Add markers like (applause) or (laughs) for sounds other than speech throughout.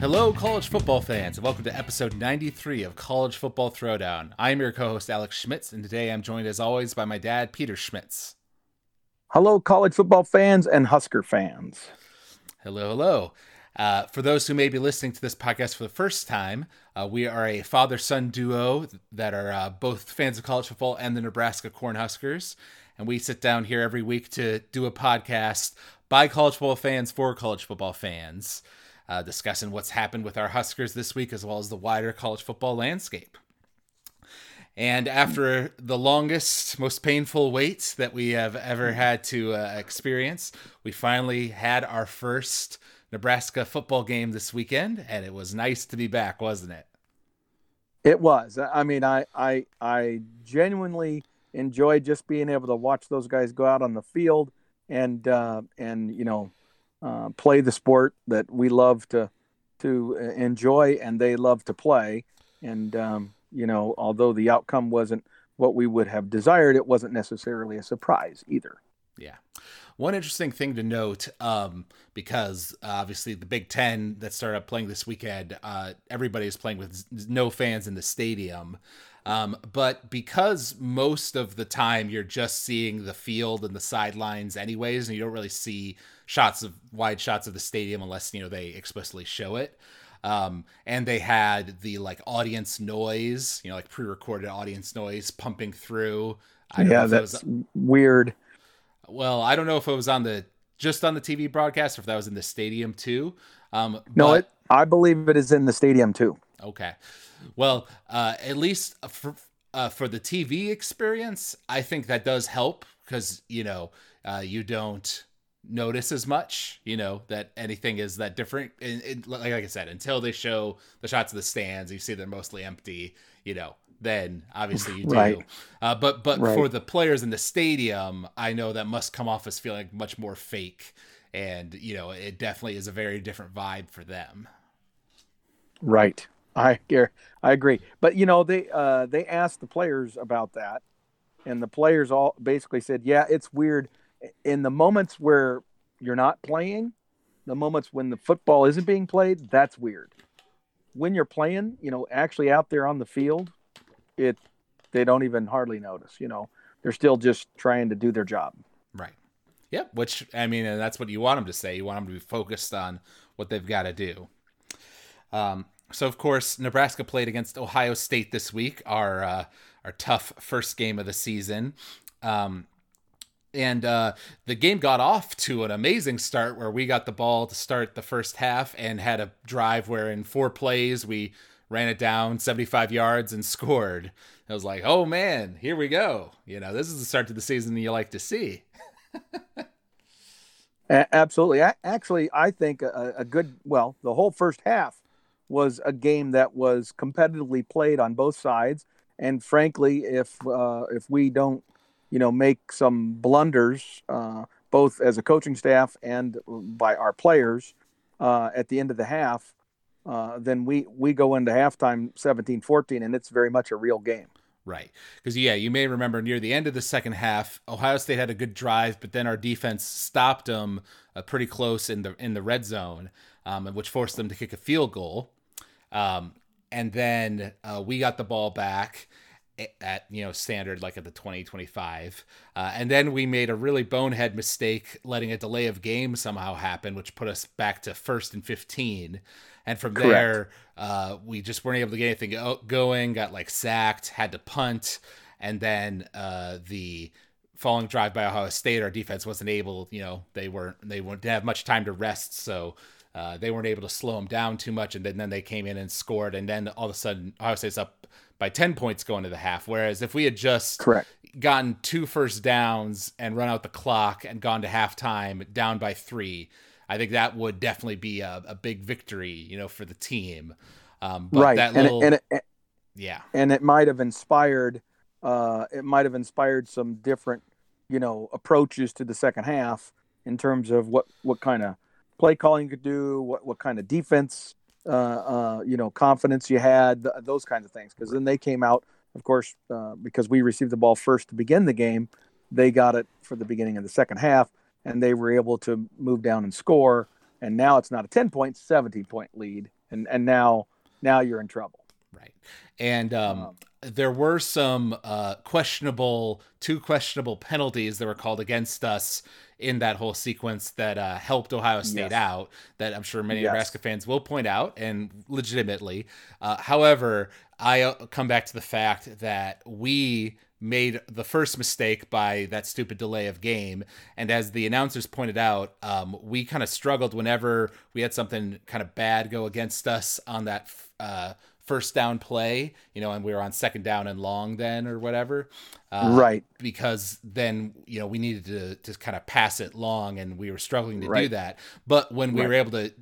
Hello, college football fans, and welcome to episode 93 of College Football Throwdown. I'm your co host, Alex Schmitz, and today I'm joined, as always, by my dad, Peter Schmitz. Hello, college football fans and Husker fans. Hello, hello. Uh, for those who may be listening to this podcast for the first time, uh, we are a father son duo that are uh, both fans of college football and the Nebraska Cornhuskers. And we sit down here every week to do a podcast by college football fans for college football fans uh, discussing what's happened with our Huskers this week as well as the wider college football landscape. And after the longest, most painful wait that we have ever had to uh, experience, we finally had our first Nebraska football game this weekend, and it was nice to be back, wasn't it? It was. I mean, I I I genuinely enjoyed just being able to watch those guys go out on the field and uh, and you know uh, play the sport that we love to to enjoy and they love to play. And um, you know, although the outcome wasn't what we would have desired, it wasn't necessarily a surprise either. Yeah. One interesting thing to note, um, because obviously the Big Ten that started playing this weekend, uh, everybody is playing with no fans in the stadium. Um, but because most of the time you're just seeing the field and the sidelines, anyways, and you don't really see shots of wide shots of the stadium unless you know they explicitly show it. Um, and they had the like audience noise, you know, like pre-recorded audience noise pumping through. yeah, that's was, weird. Well, I don't know if it was on the just on the TV broadcast or if that was in the stadium too. Um, no, but, it, I believe it is in the stadium too. Okay. Well, uh, at least for uh, for the TV experience, I think that does help because you know uh, you don't notice as much, you know, that anything is that different. And, like, like I said, until they show the shots of the stands, you see they're mostly empty, you know, then obviously you do. Right. Uh, but but right. for the players in the stadium, I know that must come off as feeling much more fake, and you know it definitely is a very different vibe for them. Right, I I agree. But you know they uh, they asked the players about that, and the players all basically said, "Yeah, it's weird." in the moments where you're not playing, the moments when the football isn't being played, that's weird. When you're playing, you know, actually out there on the field, it they don't even hardly notice, you know. They're still just trying to do their job. Right. Yep, which I mean, that's what you want them to say. You want them to be focused on what they've got to do. Um, so of course, Nebraska played against Ohio State this week, our uh, our tough first game of the season. Um, and uh, the game got off to an amazing start where we got the ball to start the first half and had a drive where in four plays we ran it down 75 yards and scored. I was like, oh man, here we go. You know, this is the start to the season that you like to see. Absolutely. Actually, I think a, a, good, well, the whole first half was a game that was competitively played on both sides. And frankly, if uh, if we don't you know, make some blunders, uh, both as a coaching staff and by our players uh, at the end of the half, uh, then we, we go into halftime 17 14, and it's very much a real game. Right. Because, yeah, you may remember near the end of the second half, Ohio State had a good drive, but then our defense stopped them uh, pretty close in the in the red zone, um, which forced them to kick a field goal. Um, and then uh, we got the ball back at you know standard like at the 2025 uh, and then we made a really bonehead mistake letting a delay of game somehow happen which put us back to first and 15 and from Correct. there uh, we just weren't able to get anything going got like sacked had to punt. And then uh, the following drive by ohio state our defense wasn't able you know they weren't they didn't have much time to rest. So uh, they weren't able to slow them down too much, and then, then they came in and scored, and then all of a sudden Ohio State's up by 10 points going to the half. Whereas if we had just Correct. gotten two first downs and run out the clock and gone to halftime down by three, I think that would definitely be a, a big victory, you know, for the team. Um, right. That little, and, it, and it, yeah. And it might have inspired, uh, it might have inspired some different, you know, approaches to the second half in terms of what, what kind of play calling you could do, what, what kind of defense uh, uh, you know, confidence you had, th- those kinds of things. Because then they came out, of course, uh, because we received the ball first to begin the game, they got it for the beginning of the second half, and they were able to move down and score. And now it's not a 10 point, 17 point lead. And, and now, now you're in trouble. Right. And um, um, there were some uh, questionable, two questionable penalties that were called against us in that whole sequence that uh, helped Ohio State yes. out. That I'm sure many yes. Nebraska fans will point out, and legitimately. Uh, however, I uh, come back to the fact that we made the first mistake by that stupid delay of game. And as the announcers pointed out, um, we kind of struggled whenever we had something kind of bad go against us on that uh, first down play, you know, and we were on second down and long then or whatever. Uh, right. Because then, you know, we needed to, to kind of pass it long and we were struggling to right. do that. But when we right. were able to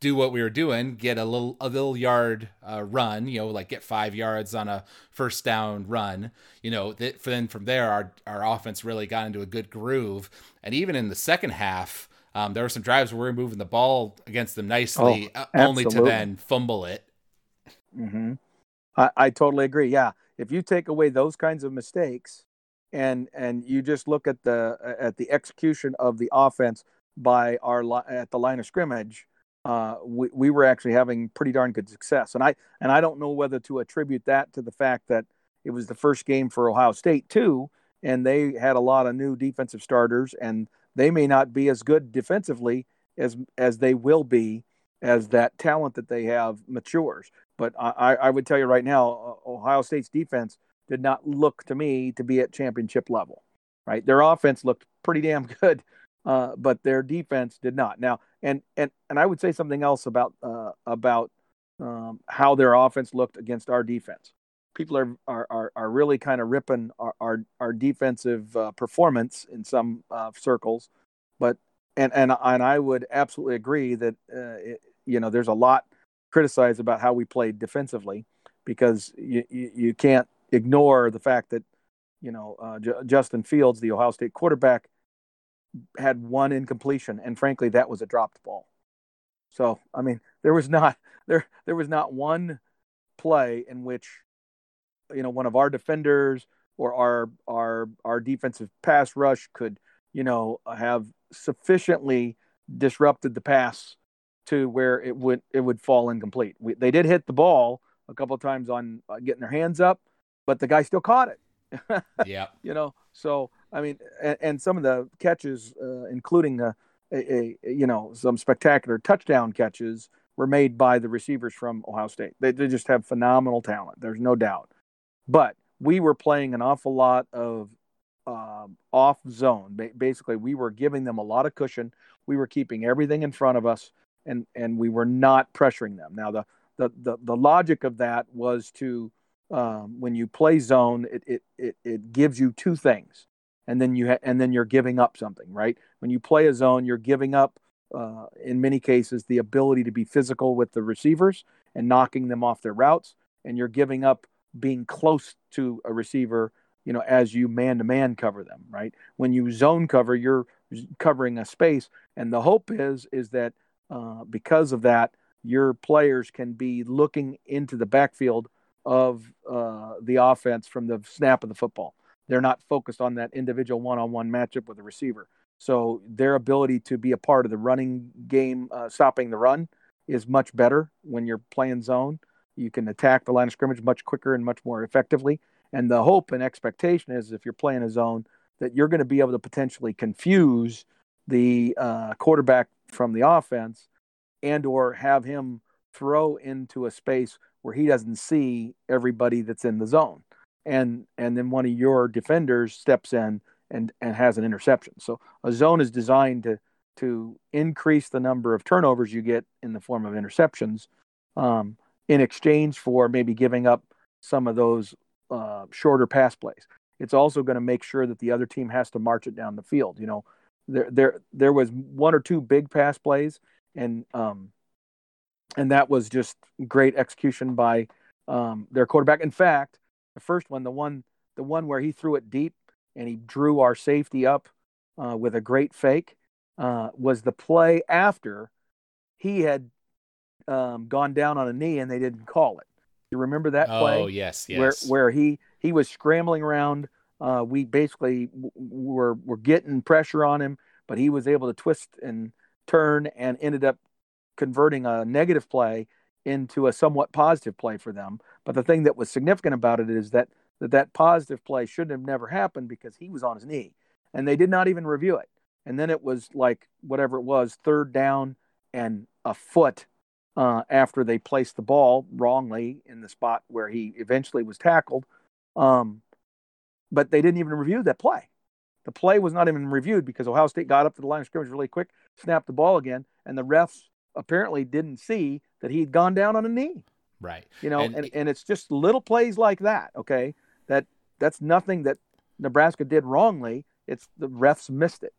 do what we were doing, get a little a little yard uh, run, you know, like get five yards on a first down run, you know. That then from there, our our offense really got into a good groove, and even in the second half, um, there were some drives where we were moving the ball against them nicely, oh, uh, only to then fumble it Mm-hmm. I, I totally agree. Yeah, if you take away those kinds of mistakes, and and you just look at the at the execution of the offense by our at the line of scrimmage, uh, we we were actually having pretty darn good success. And I and I don't know whether to attribute that to the fact that it was the first game for Ohio State too, and they had a lot of new defensive starters, and they may not be as good defensively as as they will be as that talent that they have matures. But I, I would tell you right now, Ohio State's defense did not look to me to be at championship level. Right, their offense looked pretty damn (laughs) good, uh, but their defense did not. Now, and and and I would say something else about uh, about um, how their offense looked against our defense. People are are are, are really kind of ripping our our, our defensive uh, performance in some uh, circles, but and and and I would absolutely agree that uh, it, you know there's a lot criticized about how we played defensively because you, you, you can't ignore the fact that you know uh, J- Justin Fields, the Ohio State quarterback, had one incompletion, and frankly, that was a dropped ball. So I mean, there was not (laughs) there there was not one play in which you know one of our defenders or our our our defensive pass rush could you know have sufficiently disrupted the pass to where it would it would fall incomplete. We, they did hit the ball a couple of times on uh, getting their hands up, but the guy still caught it. (laughs) yeah, you know. So I mean, and, and some of the catches, uh, including a, a, a, you know some spectacular touchdown catches, were made by the receivers from Ohio State. They, they just have phenomenal talent. There's no doubt. But we were playing an awful lot of um, off zone. Basically, we were giving them a lot of cushion. We were keeping everything in front of us and and we were not pressuring them. Now the the the, the logic of that was to um, when you play zone, it, it it it gives you two things, and then you ha- and then you're giving up something, right? When you play a zone, you're giving up uh, in many cases the ability to be physical with the receivers and knocking them off their routes, and you're giving up being close to a receiver you know as you man to man cover them right when you zone cover you're covering a space and the hope is is that uh, because of that, your players can be looking into the backfield of uh, the offense from the snap of the football. They're not focused on that individual one-on-one matchup with the receiver. So their ability to be a part of the running game, uh, stopping the run, is much better when you're playing zone. You can attack the line of scrimmage much quicker and much more effectively. And the hope and expectation is if you're playing a zone that you're going to be able to potentially confuse the uh, quarterback from the offense and or have him throw into a space where he doesn't see everybody that's in the zone. And and then one of your defenders steps in and and has an interception. So a zone is designed to to increase the number of turnovers you get in the form of interceptions um, in exchange for maybe giving up some of those uh, shorter pass plays. It's also going to make sure that the other team has to march it down the field you know there there there was one or two big pass plays and um and that was just great execution by um their quarterback in fact the first one the one the one where he threw it deep and he drew our safety up uh, with a great fake uh, was the play after he had um, gone down on a knee and they didn't call it. You remember that play? Oh yes, yes. Where where he he was scrambling around Uh, we basically w- were were getting pressure on him, but he was able to twist and turn and ended up converting a negative play into a somewhat positive play for them. But the thing that was significant about it is that that, that positive play shouldn't have never happened because he was on his knee, and they did not even review it. And then it was like whatever it was, third down and a foot uh, after they placed the ball wrongly in the spot where he eventually was tackled. Um, but they didn't even review that play. The play was not even reviewed because Ohio State got up to the line of scrimmage really quick, snapped the ball again, and the refs apparently didn't see that he'd gone down on a knee. Right. You know, and, and, and it's just little plays like that, okay? That that's nothing that Nebraska did wrongly. It's the refs missed it.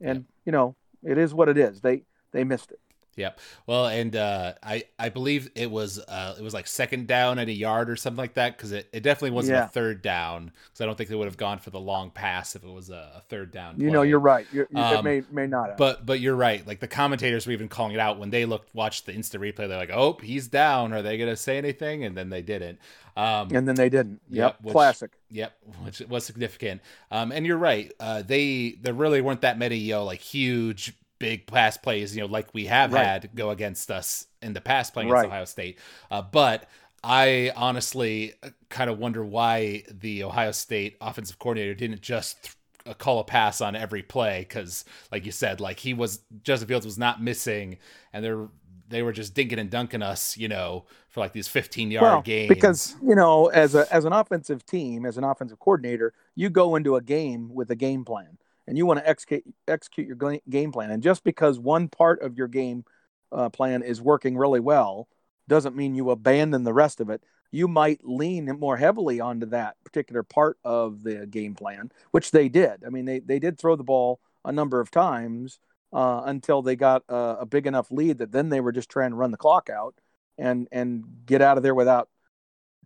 And, you know, it is what it is. They they missed it. Yep. Well, and uh, I I believe it was uh, it was like second down at a yard or something like that because it, it definitely wasn't Yeah. a third down because I don't think they would have gone for the long pass if it was a, a third down. You know, you're right. You're, you it Um, may may not have. But but you're right. Like the commentators were even calling it out when they looked watched the instant replay. They're like, "Oh, he's down. Are they gonna say anything?" And then they didn't. Um, and then they didn't. Yep, Yep. Classic. Yep, which was significant. Um, and you're right. Uh, they there really weren't that many, you know, like huge big pass plays, you know, like we have Right. had go against us in the past playing against Right. Ohio State. Uh, but I honestly kind of wonder why the Ohio State offensive coordinator didn't just th- uh, call a pass on every play because, like you said, like he was Justin Fields was not missing, and they're they were just dinking and dunking us, you know, for like these 15 yard well, games. because you know, as a as an offensive team, as an offensive coordinator, you go into a game with a game plan, and you want to execute execute your game plan. And just because one part of your game uh, plan is working really well, doesn't mean you abandon the rest of it. You might lean more heavily onto that particular part of the game plan, which they did. I mean, they they did throw the ball a number of times uh, until they got a, a big enough lead that then they were just trying to run the clock out and and get out of there without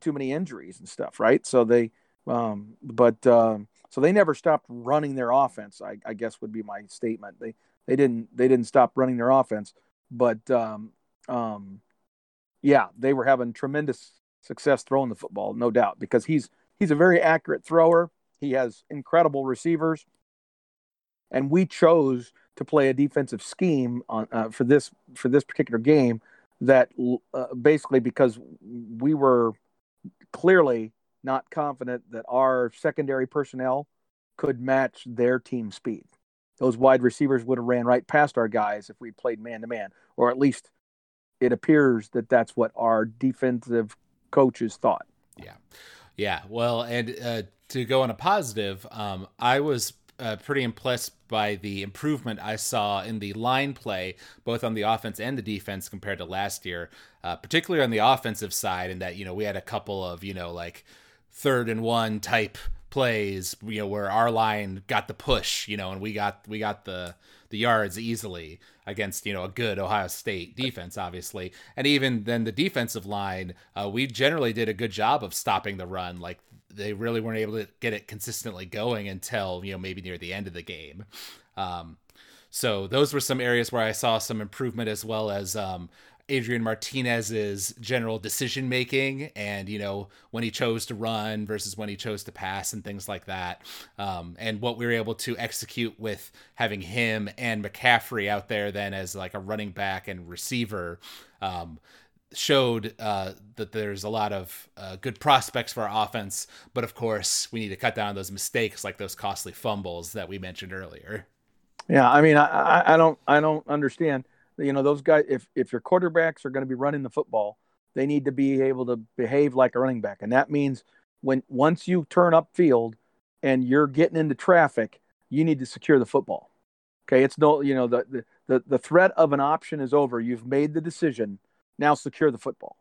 too many injuries and stuff, right? So they, um, but um, so they never stopped running their offense. I, I guess would be my statement. They they didn't they didn't stop running their offense, but um, um, yeah, they were having tremendous success throwing the football, no doubt, because he's he's a very accurate thrower. He has incredible receivers, and we chose to play a defensive scheme on uh, for this for this particular game that uh, basically because we were clearly not confident that our secondary personnel could match their team speed. Those wide receivers would have ran right past our guys if we played man to man, or at least it appears that that's what our defensive coaches thought. Yeah. Yeah. Well, and uh, to go on a positive, um, I was uh, pretty impressed by the improvement I saw in the line play, both on the offense and the defense compared to last year, uh, particularly on the offensive side, in that, you know, we had a couple of, you know, like third and one type plays, you know, where our line got the push, you know, and we got we got the the yards easily against you know a good Ohio State defense, obviously, and even then the defensive line, uh, we generally did a good job of stopping the run. Like they really weren't able to get it consistently going until you know maybe near the end of the game. Um, so those were some areas where I saw some improvement as well as um, Adrian Martinez's general decision making and you know when he chose to run versus when he chose to pass and things like that um, and what we were able to execute with having him and McCaffrey out there then as like a running back and receiver um, showed uh, that there's a lot of uh, good prospects for our offense but of course we need to cut down those mistakes like those costly fumbles that we mentioned earlier Yeah, I mean, I, I don't, I don't understand. You know, those guys. If if your quarterbacks are going to be running the football, they need to be able to behave like a running back, and that means when once you turn up field and you're getting into traffic, you need to secure the football. Okay, it's no, you know, the the the, threat of an option is over. You've made the decision. Now secure the football.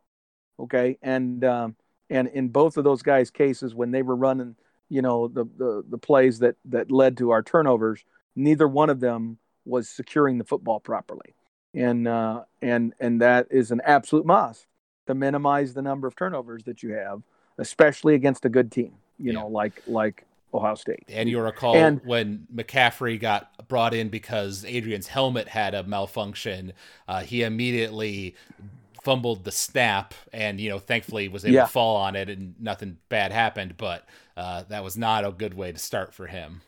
Okay, and um, and in both of those guys' cases, when they were running, you know, the the, the plays that that led to our turnovers neither one of them was securing the football properly and uh, and and that is an absolute must to minimize the number of turnovers that you have especially against a good team you Yeah. know like like ohio state And you'll recall And- when McCaffrey got brought in because Adrian's helmet had a malfunction, uh, he immediately fumbled the snap, and you know, thankfully was able Yeah. to fall on it, and nothing bad happened. But uh, that was not a good way to start for him.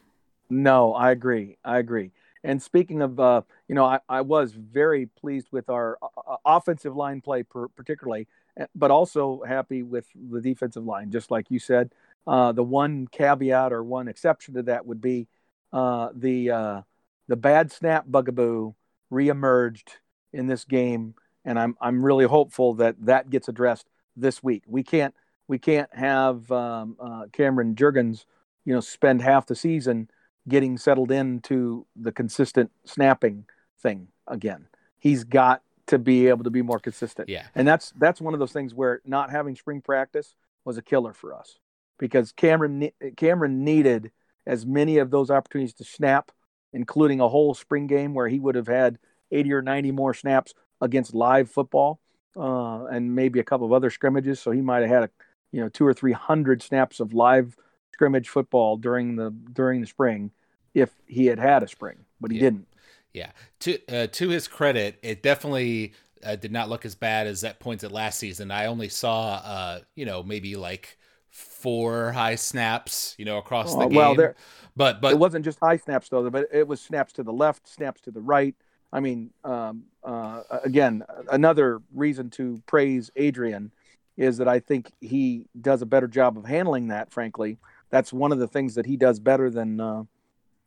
No, I agree. I agree. And speaking of, uh, you know, I, I was very pleased with our uh, uh, offensive line play, per, particularly, eh, but also happy with the defensive line. Just like you said, uh, the one caveat or one exception to that would be uh, the uh, the bad snap bugaboo reemerged in this game, and I'm I'm really hopeful that that gets addressed this week. We can't we can't have um, Cameron Jurgens, you know, spend half the season getting settled into the consistent snapping thing again. He's got to be able to be more consistent. Yeah. And that's that's one of those things where not having spring practice was a killer for us because Cameron Cameron needed as many of those opportunities to snap, including a whole spring game where he would have had 80 or 90 more snaps against live football uh, and maybe a couple of other scrimmages. So he might have had a you know two or three hundred snaps of live scrimmage football during the during the spring if he had had a spring, but he Yeah. didn't. Yeah. To uh, to his credit, it definitely uh, did not look as bad as at points at last season. I only saw, uh, you know, maybe like four high snaps, you know, across the Uh, game. well, there but but it wasn't just high snaps though, but it was snaps to the left, snaps to the right. I mean, um, uh, again, another reason to praise Adrian is that I think he does a better job of handling that. Frankly, that's one of the things that he does better than uh,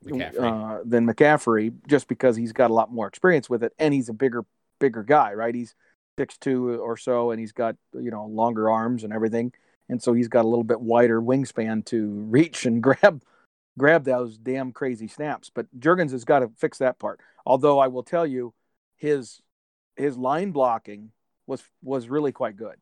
McCaffrey. uh, than McCaffrey, just because he's got a lot more experience with it, and he's a bigger bigger guy, right? He's six two or so, and he's got you know longer arms and everything, and so he's got a little bit wider wingspan to (laughs) reach and grab grab those damn crazy snaps. But Jurgens has got to fix that part. Although I will tell you, his his line blocking was was really quite good.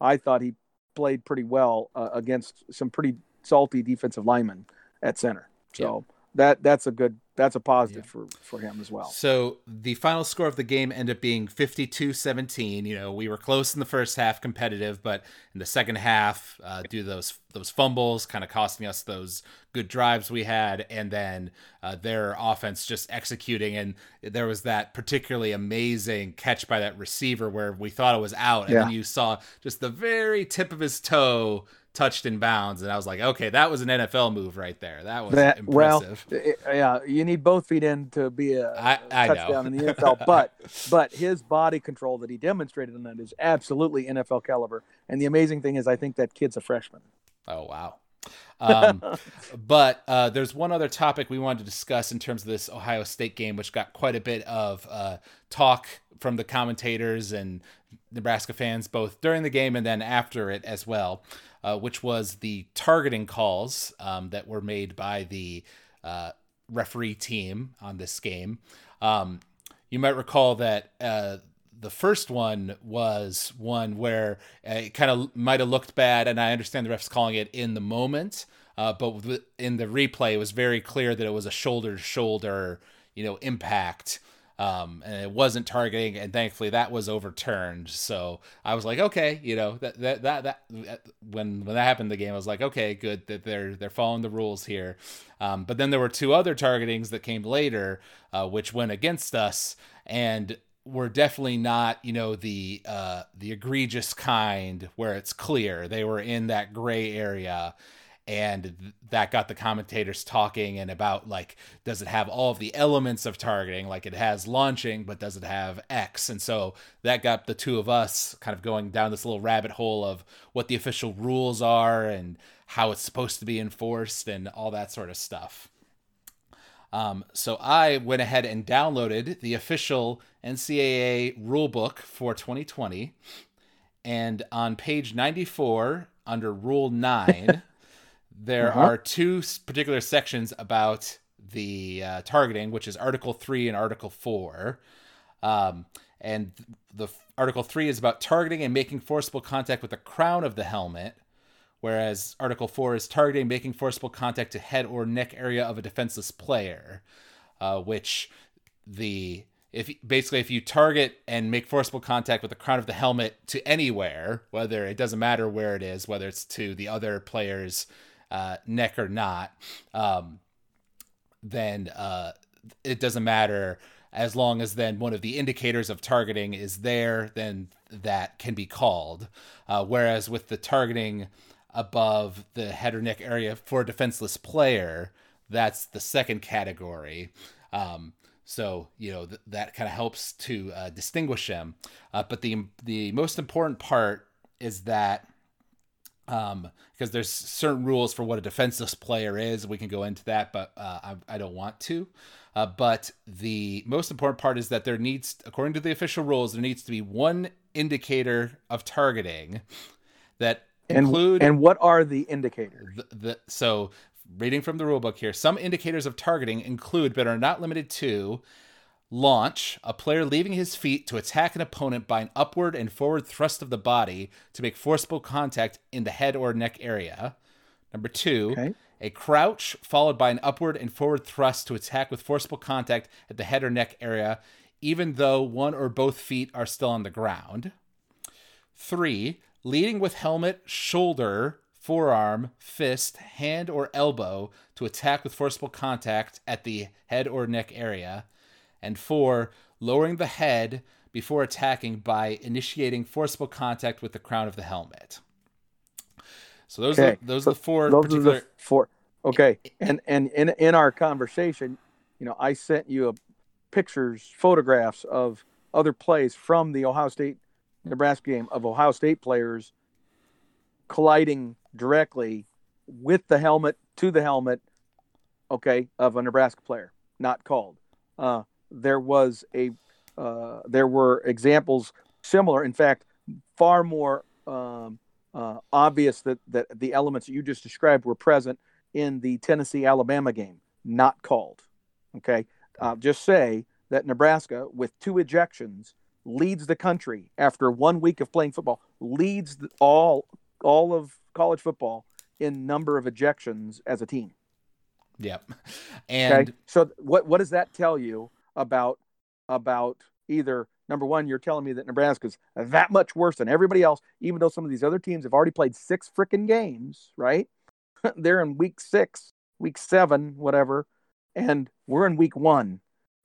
I thought he played pretty well uh, against some pretty salty defensive lineman at center. So that that's a good that's a positive Yeah. for for him as well. So the final score of the game ended up being 52-17. You know, we were close in the first half, competitive, but in the second half, uh, due to those those fumbles, kind of costing us those good drives we had, and then uh, their offense just executing. And there was that particularly amazing catch by that receiver where we thought it was out, and then you saw just the very tip of his toe touched in bounds, and I was like, okay, that was an NFL move right there. That was That well, impressive. i- yeah, you need both feet in to be a I- I know. touchdown in the NFL. (laughs) But but his body control that he demonstrated in that is absolutely NFL caliber. And the amazing thing is, I think that kid's a freshman. Oh wow. Um, (laughs) but uh, there's one other topic we wanted to discuss in terms of this Ohio State game, which got quite a bit of uh, talk from the commentators and Nebraska fans, both during the game and then after it as well, uh, which was the targeting calls um, that were made by the uh, referee team on this game. Um, you might recall that uh, the first one was one where uh, it kind of might have looked bad, and I understand the refs calling it in the moment, uh, but in the replay, it was very clear that it was a shoulder to shoulder, you know, impact. Um, and it wasn't targeting, and thankfully that was overturned. So I was like, okay, you know, that that that, that when when that happened in the game, I was like, okay, good that they're they're following the rules here. Um, but then there were two other targetings that came later, uh, which went against us, and were definitely not, you know, the uh, the egregious kind where it's clear. They were in that gray area, and th- that got the commentators talking and about like, does it have all of the elements of targeting? Like it has launching, but does it have X? And so that got the two of us kind of going down this little rabbit hole of what the official rules are and how it's supposed to be enforced and all that sort of stuff. Um, so I went ahead and downloaded the official NCAA rulebook for 2020. And on page 94, under Rule 9, (laughs) there Uh-huh. are two particular sections about the uh, targeting, which is Article 3 and Article 4. Um, and the Article 3 is about targeting and making forcible contact with the crown of the helmet whereas Article 4 is targeting making forcible contact to head or neck area of a defenseless player, uh, which the if basically if you target and make forcible contact with the crown of the helmet to anywhere, whether it doesn't matter where it is, whether it's to the other player's uh, neck or not, um, then uh, it doesn't matter as long as then one of the indicators of targeting is there, then that can be called. Uh, whereas with the targeting above the head or neck area for a defenseless player, that's the second category. Um, so you know th- that kind of helps to uh, distinguish them. Uh, but the the most important part is that um, because there's certain rules for what a defenseless player is. We can go into that, but uh, I, I, don't want to. Uh, but the most important part is that there needs, according to the official rules, there needs to be one indicator of targeting that and, include. And what are the indicators? The, the, so, reading from the rulebook here, some indicators of targeting include, but are not limited to, Launch, a player leaving his feet to attack an opponent by an upward and forward thrust of the body to make forcible contact in the head or neck area. Number two, okay. a crouch followed by an upward and forward thrust to attack with forcible contact at the head or neck area, even though one or both feet are still on the ground. Three, leading with helmet, shoulder, forearm, fist, hand, or elbow to attack with forcible contact at the head or neck area and four, lowering the head before attacking by initiating forcible contact with the crown of the helmet. So those okay. are those so are the four those particular are the four. Okay, and and in in our conversation, you know, I sent you a, pictures, photographs of other plays from the Ohio State Nebraska game of Ohio State players colliding directly with the helmet to the helmet, okay, of a Nebraska player, not called. Uh, there was a uh, there were examples similar. In fact, far more um, uh, obvious that that the elements that you just described were present in the Tennessee Alabama game, not called. Okay, uh, just say that Nebraska, with two ejections, leads the country after one week of playing football, leads the, all all of college football in number of ejections as a team. Yep. And okay? so what what does that tell you about about either number one, you're telling me that Nebraska's that much worse than everybody else, even though some of these other teams have already played six freaking games, right? (laughs) They're in week six, week seven, whatever, and we're in week one,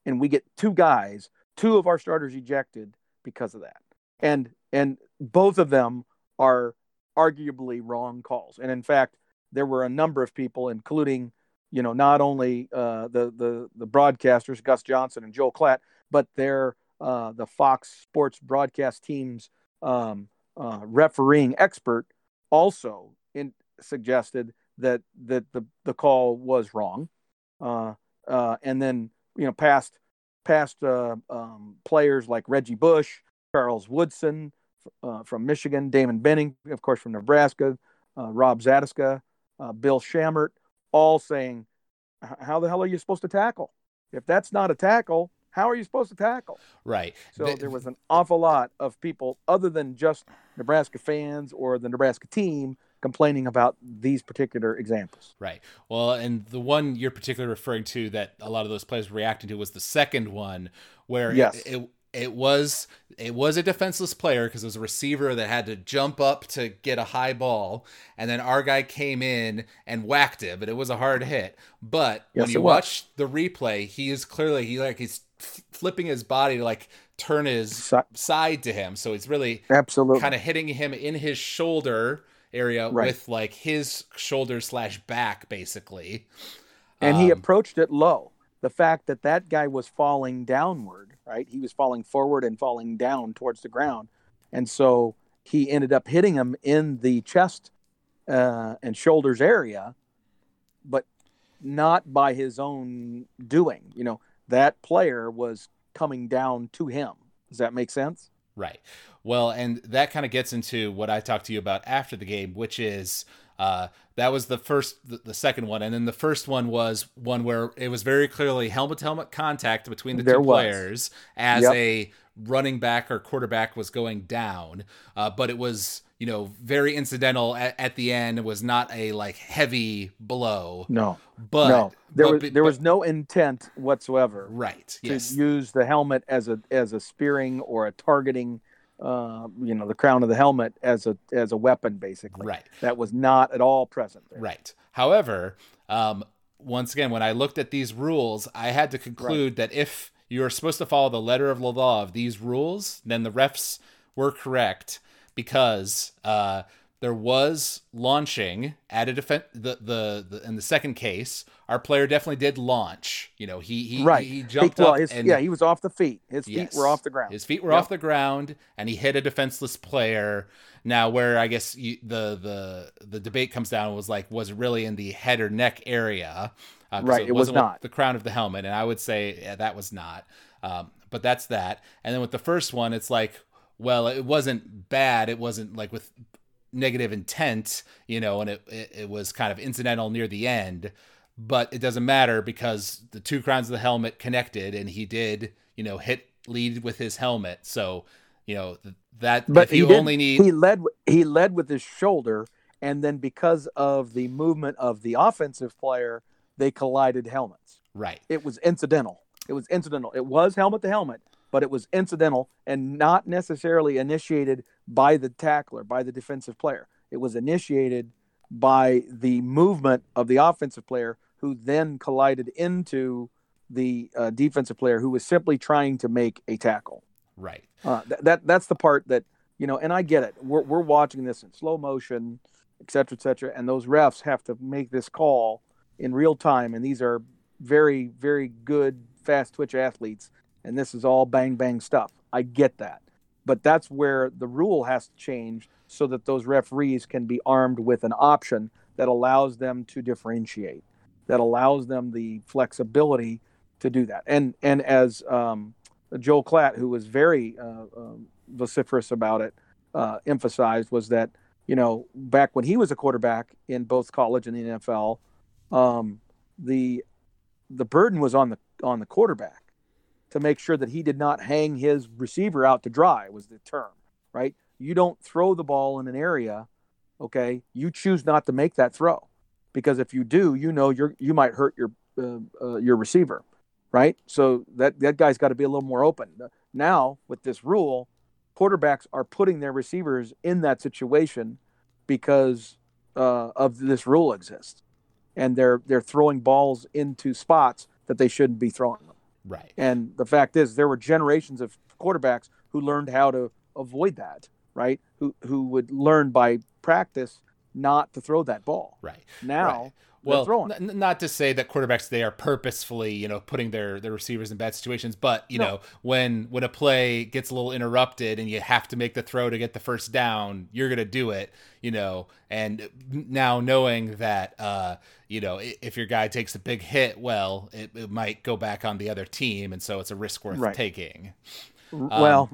and we get two guys, two of our starters ejected because of that, and and both of them are arguably wrong calls, and in fact, there were a number of people, including you know, not only uh, the the the broadcasters Gus Johnson and Joel Klatt, but their uh, the Fox Sports broadcast team's um, uh, refereeing expert also in, suggested that that the the call was wrong, uh, uh, and then you know past past uh, um, players like Reggie Bush, Charles Woodson from Michigan, Damon Benning, of course from Nebraska, Rob Zatechka, Bill Shammert all saying, how the hell are you supposed to tackle? If that's not a tackle, how are you supposed to tackle? Right. So the, there was an awful lot of people, other than just Nebraska fans or the Nebraska team, complaining about these particular examples. Right. Well, and the one you're particularly referring to that a lot of those players were reacting to was the second one, where yes. it, it it was it was a defenseless player because it was a receiver that had to jump up to get a high ball. And then our guy came in and whacked it but it was a hard hit. But yes, when you watch the replay he is clearly he like he's flipping his body to like turn his si- side to him. So he's really absolutely. kind of hitting him in his shoulder area right. with like his shoulder slash back basically. And um, he approached it low. The fact that that guy was falling downward right? He was falling forward and falling down towards the ground. And so he ended up hitting him in the chest uh, and shoulders area, but not by his own doing. You know, that player was coming down to him. Does that make sense? Right. Well, and that kind of gets into what I talked to you about after the game, which is uh, that was the first, the, the, second one, and then the first one was one where it was very clearly helmet to helmet contact between the there two was. players as yep. a running back or quarterback was going down, uh, but it was you know very incidental at, at, the end. It was not a like heavy blow. No, but no, there but, was there was no intent whatsoever. Right. To yes. use the helmet as a as a spearing or a targeting uh, you know, the crown of the helmet as a as a weapon, basically. Right. That was not at all present. There. Right. However, um, once again, when I looked at these rules, I had to conclude right. that if you are supposed to follow the letter of the law of these rules, then the refs were correct because uh, there was launching at a defense. The, the the in the second case, our player definitely did launch. You know, he he right. he jumped well, up his, and yeah, he was off the feet. His feet were off the ground. His feet were Yep. off the ground, and he hit a defenseless player. Now, where I guess you, the the the debate comes down was like, was it really in the head or neck area? Uh, Right, it was wasn't with not. the crown of the helmet, and I would say yeah, that was not. Um, but that's that. And then with the first one, it's like, well, it wasn't bad. It wasn't like with negative intent, you know, and it, it, it was kind of incidental near the end. But it doesn't matter because the two crowns of the helmet connected, and he did, you know, hit lead with his helmet. So, you know, that but if he you did- only need he led he led with his shoulder, and then because of the movement of the offensive player, they collided helmets. right, It was incidental. It was incidental. It was helmet to helmet, but it was incidental and not necessarily initiated by the tackler, by the defensive player. It was initiated by the movement of the offensive player, who then collided into the uh, defensive player, who was simply trying to make a tackle. right, Uh, th- that that's the part that you know, and I get it. We're we're watching this in slow motion, et cetera, et cetera, and those refs have to make this call in real time, and these are very very good fast twitch athletes, and this is all bang bang stuff. I get that, but that's where the rule has to change so that those referees can be armed with an option that allows them to differentiate, that allows them the flexibility to do that. And and as um, Joel Klatt, who was very uh, um, vociferous about it, uh, emphasized was that you know back when he was a quarterback in both college and the NFL, um, the the burden was on the on the quarterback to make sure that he did not hang his receiver out to dry was the term, right? You don't throw the ball in an area, okay? You choose not to make that throw because if you do, you know you're you might hurt your uh, uh, your receiver, right? So that that guy's got to be a little more open. Now with this rule, quarterbacks are putting their receivers in that situation because uh, of this rule exists, and they're they're throwing balls into spots that they shouldn't be throwing them. Right. And the fact is, there were generations of quarterbacks who learned how to avoid that, right? Who who would learn by practice not to throw that ball. Right. Now, Right. Well, throwing n- not to say that quarterbacks they are purposefully, you know, putting their their receivers in bad situations, but you No. know, when when a play gets a little interrupted and you have to make the throw to get the first down, you're gonna do it, you know. And now knowing that, uh, you know, if your guy takes a big hit, well, it, it might go back on the other team, and so it's a risk worth Right. taking. well,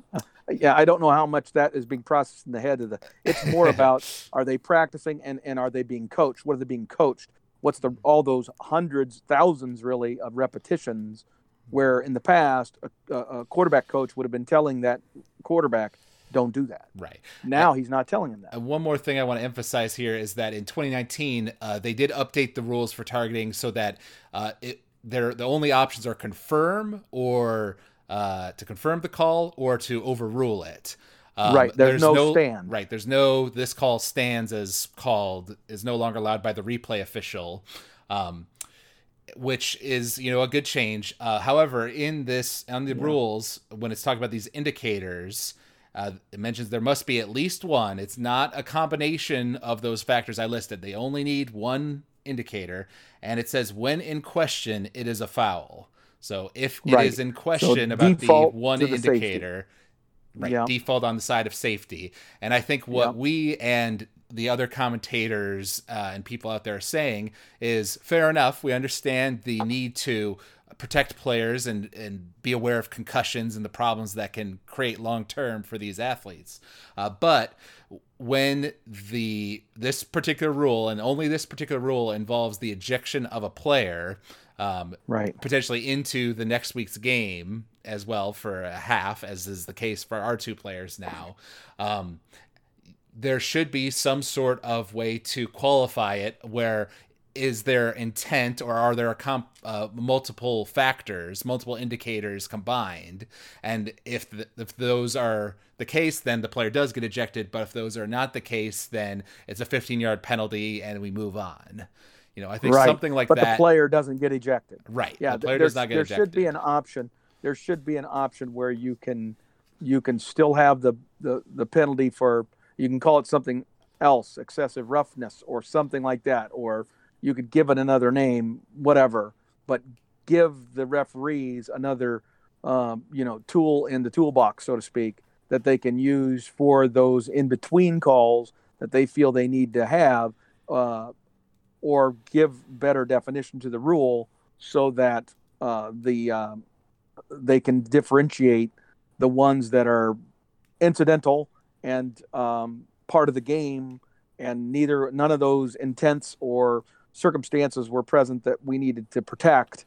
yeah, I don't know how much that is being processed in the head of the. It's more (laughs) about are they practicing and and are they being coached? What are they being coached? What's the all those hundreds, thousands, really of repetitions, where in the past a, a quarterback coach would have been telling that quarterback, "Don't do that." Right. Now he's not telling him that. And one more thing I want to emphasize here is that in 2019, uh, they did update the rules for targeting so that uh, it they're, the only options are confirm or uh, to confirm the call or to overrule it. Um, Right, there's no stand. Right, there's no this call stands as called is no longer allowed by the replay official. Um, which is you know a good change. Uh, however, in this on the rules, when it's talking about these indicators, uh, it mentions there must be at least one. It's not a combination of those factors I listed. They only need one indicator, and it says when in question, it is a foul. So if it is Right. in question So about the one indicator, safety. Right, Yeah. default on the side of safety. And I think what Yeah. we and the other commentators uh, and people out there are saying is fair enough. We understand the need to protect players and, and be aware of concussions and the problems that can create long term for these athletes. Uh, but when the this particular rule and only this particular rule involves the ejection of a player, um, Right. potentially into the next week's game as well for a half, as is the case for our two players now. Um, there should be some sort of way to qualify it where is there intent or are there a comp, uh, multiple factors multiple indicators combined and if th if those are the case then the player does get ejected but if those are not the case then it's a 15 yard penalty and we move on you know i think right. something like but that But the player doesn't get ejected. right Yeah, the player there, does not get there ejected should be an option there should be an option where you can you can still have the the, the penalty for you can call it something else, excessive roughness or something like that, or you could give it another name, whatever, but give the referees another um, you know tool in the toolbox, so to speak, that they can use for those in between calls that they feel they need to have, uh, or give better definition to the rule so that uh, the um, they can differentiate the ones that are incidental and um, part of the game, and neither none of those intents or circumstances were present that we needed to protect,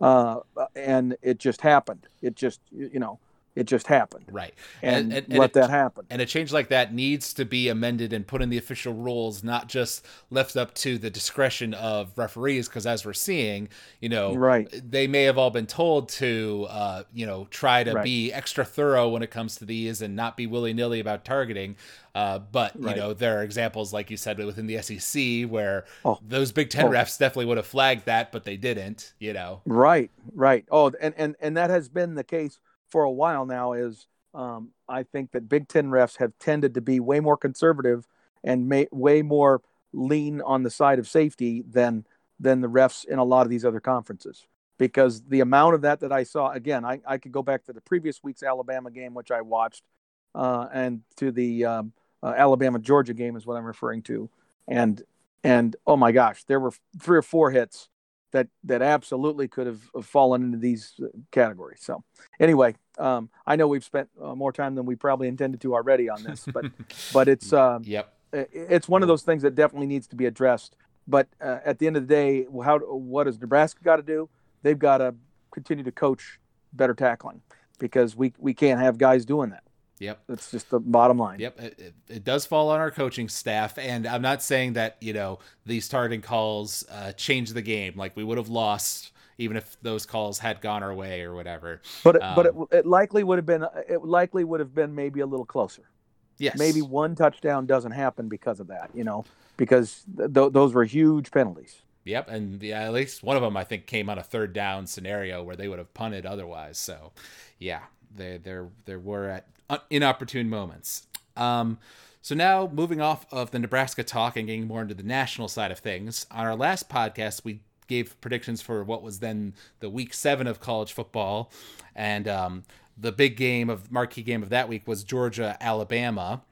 uh, and it just happened. It just you know it just happened. Right. And, and, and let it, that happen. And a change like that needs to be amended and put in the official rules, not just left up to the discretion of referees. Because as we're seeing, you know, right. they may have all been told to, uh, you know, try to right. be extra thorough when it comes to these and not be willy nilly about targeting. Uh, but right. you know, there are examples, like you said, within the SEC where oh. those Big Ten oh. refs definitely would have flagged that, but they didn't. You know. Right. Right. Oh, and and and that has been the case for a while now is um, I think that Big Ten refs have tended to be way more conservative and may, way more lean on the side of safety than than the refs in a lot of these other conferences. Because the amount of that that I saw, again, I, I could go back to the previous week's Alabama game, which I watched, uh, and to the um, uh, Alabama Georgia game is what I'm referring to, and and oh my gosh, there were three or four hits that that absolutely could have, fallen into these categories. So anyway, um, I know we've spent uh, more time than we probably intended to already on this, but (laughs) but it's uh, yep, it's one of those things that definitely needs to be addressed. But uh, at the end of the day, how what does Nebraska got to do? They've got to continue to coach better tackling because we we can't have guys doing that. Yep. That's just the bottom line. Yep. It, it, it, does fall on our coaching staff. And I'm not saying that, you know, these targeting calls uh, change the game. Like we would have lost even if those calls had gone our way or whatever. But, um, but it, it likely would have been, it likely would have been maybe a little closer. Yes. Maybe one touchdown doesn't happen because of that, you know, because th- those were huge penalties. Yep, and yeah, at least one of them I think came on a third down scenario where they would have punted otherwise. So, yeah, there there there were at inopportune moments. Um, so now moving off of the Nebraska talk and getting more into the national side of things. On our last podcast, we gave predictions for what was then the week seven of college football, and um, the big game of marquee game of that week was Georgia Alabama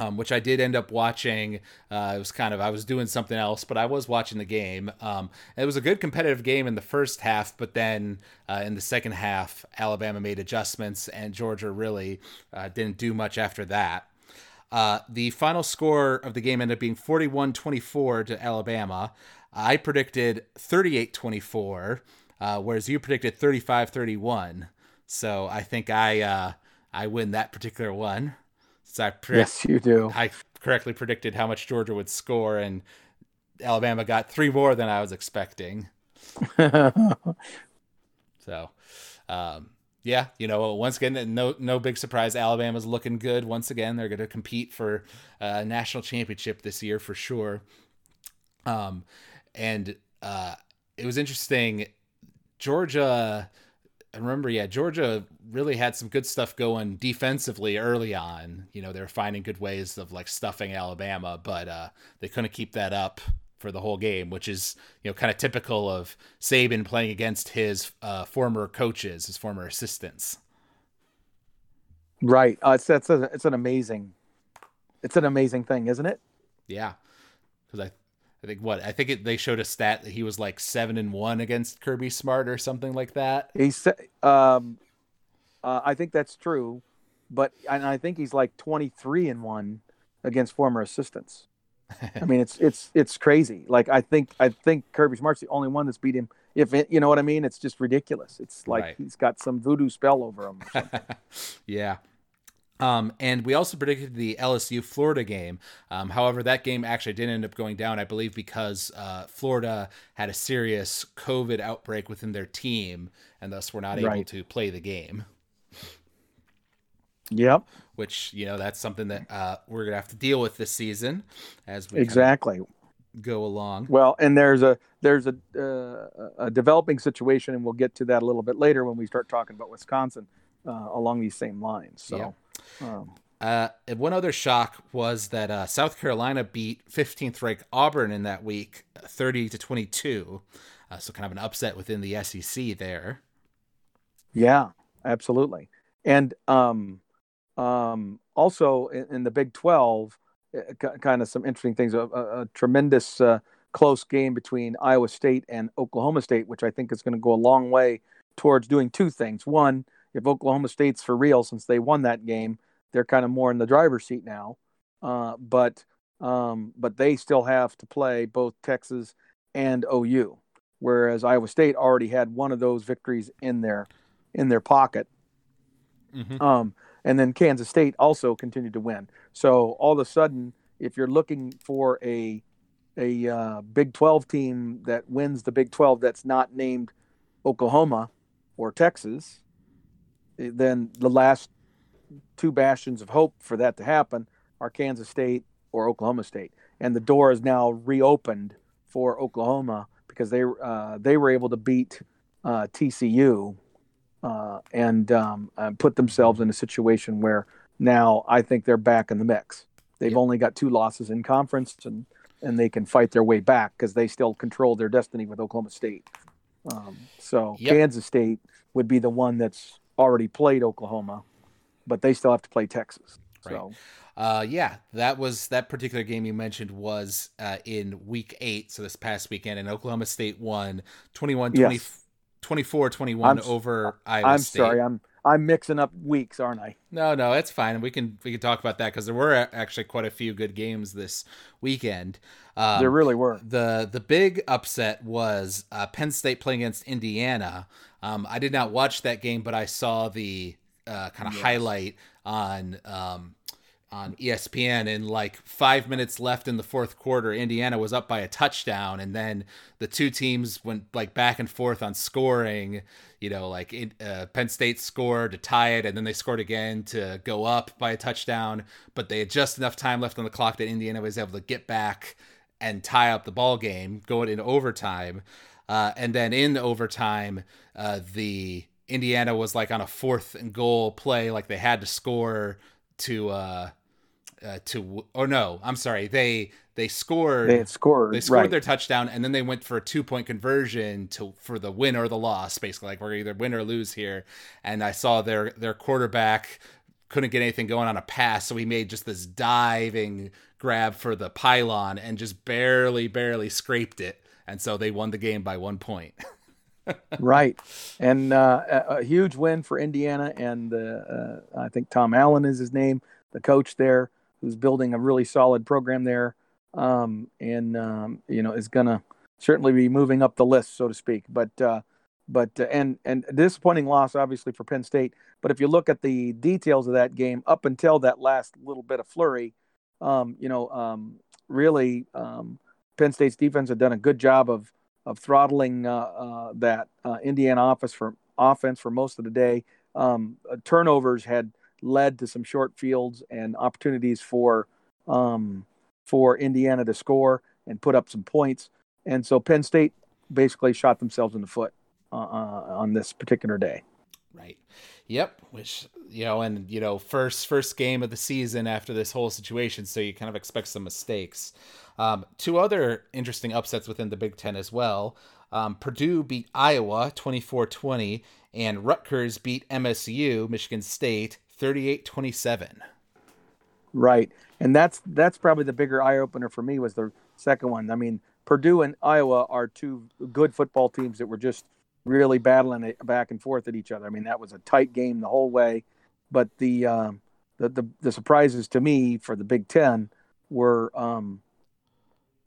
um, which I did end up watching. Uh, it was kind of I was doing something else, but I was watching the game. Um, it was a good competitive game in the first half, but then uh, in the second half, Alabama made adjustments, and Georgia really uh, didn't do much after that. Uh, the final score of the game ended up being 41 24 to Alabama. I predicted 38 24, uh, whereas you predicted 35 31. So I think I uh, I win that particular one. So I pre- yes, you do. I correctly predicted how much Georgia would score, and Alabama got three more than I was expecting. (laughs) so, um, yeah, you know, once again, no no big surprise. Alabama's looking good once again. They're going to compete for a national championship this year for sure. Um, and uh, it was interesting. Georgia I remember, yeah, Georgia really had some good stuff going defensively early on. You know, they were finding good ways of like stuffing Alabama, but uh, they couldn't keep that up for the whole game, which is you know kind of typical of Saban playing against his uh, former coaches, his former assistants. Right. Uh, it's that's a, it's an amazing, it's an amazing thing, isn't it? Yeah, because I I think what I think it, they showed a stat that he was like seven and one against Kirby Smart or something like that. He's, um, uh, I think that's true, but and I think he's like twenty three and one against former assistants. I mean, it's it's it's crazy. Like I think I think Kirby Smart's the only one that's beat him. If it, you know what I mean, it's just ridiculous. It's like right. he's got some voodoo spell over him. (laughs) yeah. Um, and we also predicted the LSU Florida game. Um, however, that game actually didn't end up going down, I believe, because uh, Florida had a serious COVID outbreak within their team, and thus were not able right. to play the game. Yep. Which you know that's something that uh, we're gonna have to deal with this season, as we exactly go along. Well, and there's a there's a uh, a developing situation, and we'll get to that a little bit later when we start talking about Wisconsin uh, along these same lines. So. Yeah. Um, uh, and one other shock was that uh, South Carolina beat 15th ranked Auburn in that week, 30 to 22. Uh, so kind of an upset within the SEC there. Yeah, absolutely. And um, um, also in, in, the Big 12, uh, kind of some interesting things. A, a, a tremendous uh, close game between Iowa State and Oklahoma State, which I think is going to go a long way towards doing two things. One, if Oklahoma State's for real, since they won that game, they're kind of more in the driver's seat now. Uh, but um, but they still have to play both Texas and OU, whereas Iowa State already had one of those victories in their in their pocket. Mm-hmm. Um, and then Kansas State also continued to win. So all of a sudden, if you're looking for a a uh, Big 12 team that wins the Big 12 that's not named Oklahoma or Texas, then the last two bastions of hope for that to happen are Kansas State or Oklahoma State, and the door is now reopened for Oklahoma because they uh, they were able to beat uh, TCU uh, and um, put themselves in a situation where now I think they're back in the mix. They've yep. only got two losses in conference, and and they can fight their way back because they still control their destiny with Oklahoma State. Um, so yep. Kansas State would be the one that's already played Oklahoma but they still have to play Texas. Right. So, uh, yeah, that was that particular game you mentioned was uh, in week eight, so this past weekend, and Oklahoma State won 21 20, 24 21 over Iowa I'm State. sorry, I'm I'm mixing up weeks, aren't I? No, no, it's fine. We can we can talk about that because there were actually quite a few good games this weekend. Um, there really were. the The big upset was uh, Penn State playing against Indiana. Um, I did not watch that game, but I saw the uh, kind of yes. highlight on um, on ESPN. And like five minutes left in the fourth quarter, Indiana was up by a touchdown, and then the two teams went like back and forth on scoring. You know, like uh, Penn State scored to tie it, and then they scored again to go up by a touchdown. But they had just enough time left on the clock that Indiana was able to get back and tie up the ball game, going in overtime. Uh, and then in overtime, uh, the Indiana was like on a fourth and goal play, like they had to score to uh, uh to or no, I'm sorry, they they scored they scored they scored right. their touchdown and then they went for a two point conversion to for the win or the loss, basically like we're either win or lose here. And I saw their their quarterback couldn't get anything going on a pass, so he made just this diving grab for the pylon and just barely barely scraped it, and so they won the game by one point. (laughs) right, and uh, a, a, huge win for Indiana, and uh, I think Tom Allen is his name, the coach there, who's building a really solid program there, um, and um, you know is going to certainly be moving up the list, so to speak. But uh, but uh, and and disappointing loss, obviously for Penn State. But if you look at the details of that game up until that last little bit of flurry, um, you know, um, really, um, Penn State's defense had done a good job of of throttling uh, uh, that uh, Indiana office for offense for most of the day. Um, turnovers had led to some short fields and opportunities for um, for Indiana to score and put up some points. And so Penn State basically shot themselves in the foot uh, on this particular day. Right. Yep. Which you know, and you know, first first game of the season after this whole situation, so you kind of expect some mistakes. Um, two other interesting upsets within the Big Ten as well. Um, Purdue beat Iowa 24 20, and Rutgers beat MSU, Michigan State, 38 27. Right. And that's that's probably the bigger eye opener for me was the second one. I mean, Purdue and Iowa are two good football teams that were just really battling back and forth at each other. I mean, that was a tight game the whole way. But the um, the, the, the surprises to me for the Big Ten were um,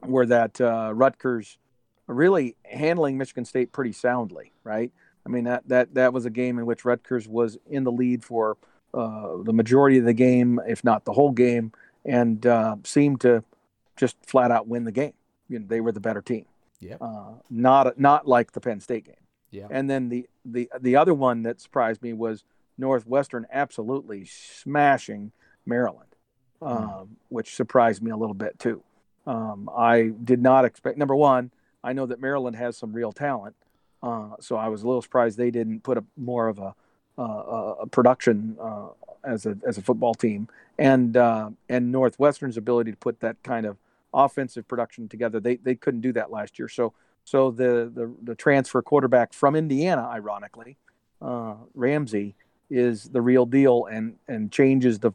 were that uh, Rutgers really handling Michigan State pretty soundly, right? I mean that that that was a game in which Rutgers was in the lead for the majority of the game, if not the whole game, and uh, seemed to just flat out win the game. You know, they were the better team. Yeah. Uh, not not like the Penn State game. Yeah. And then the the the other one that surprised me was Northwestern absolutely smashing Maryland, mm. um, which surprised me a little bit too. Um, I did not expect. Number one, I know that Maryland has some real talent, uh, so I was a little surprised they didn't put up more of a, uh, a production uh, as a as a football team, and uh, and Northwestern's ability to put that kind of offensive production together. They they couldn't do that last year. So so the the, the transfer quarterback from Indiana, ironically, uh, Ramsey, is the real deal and and changes the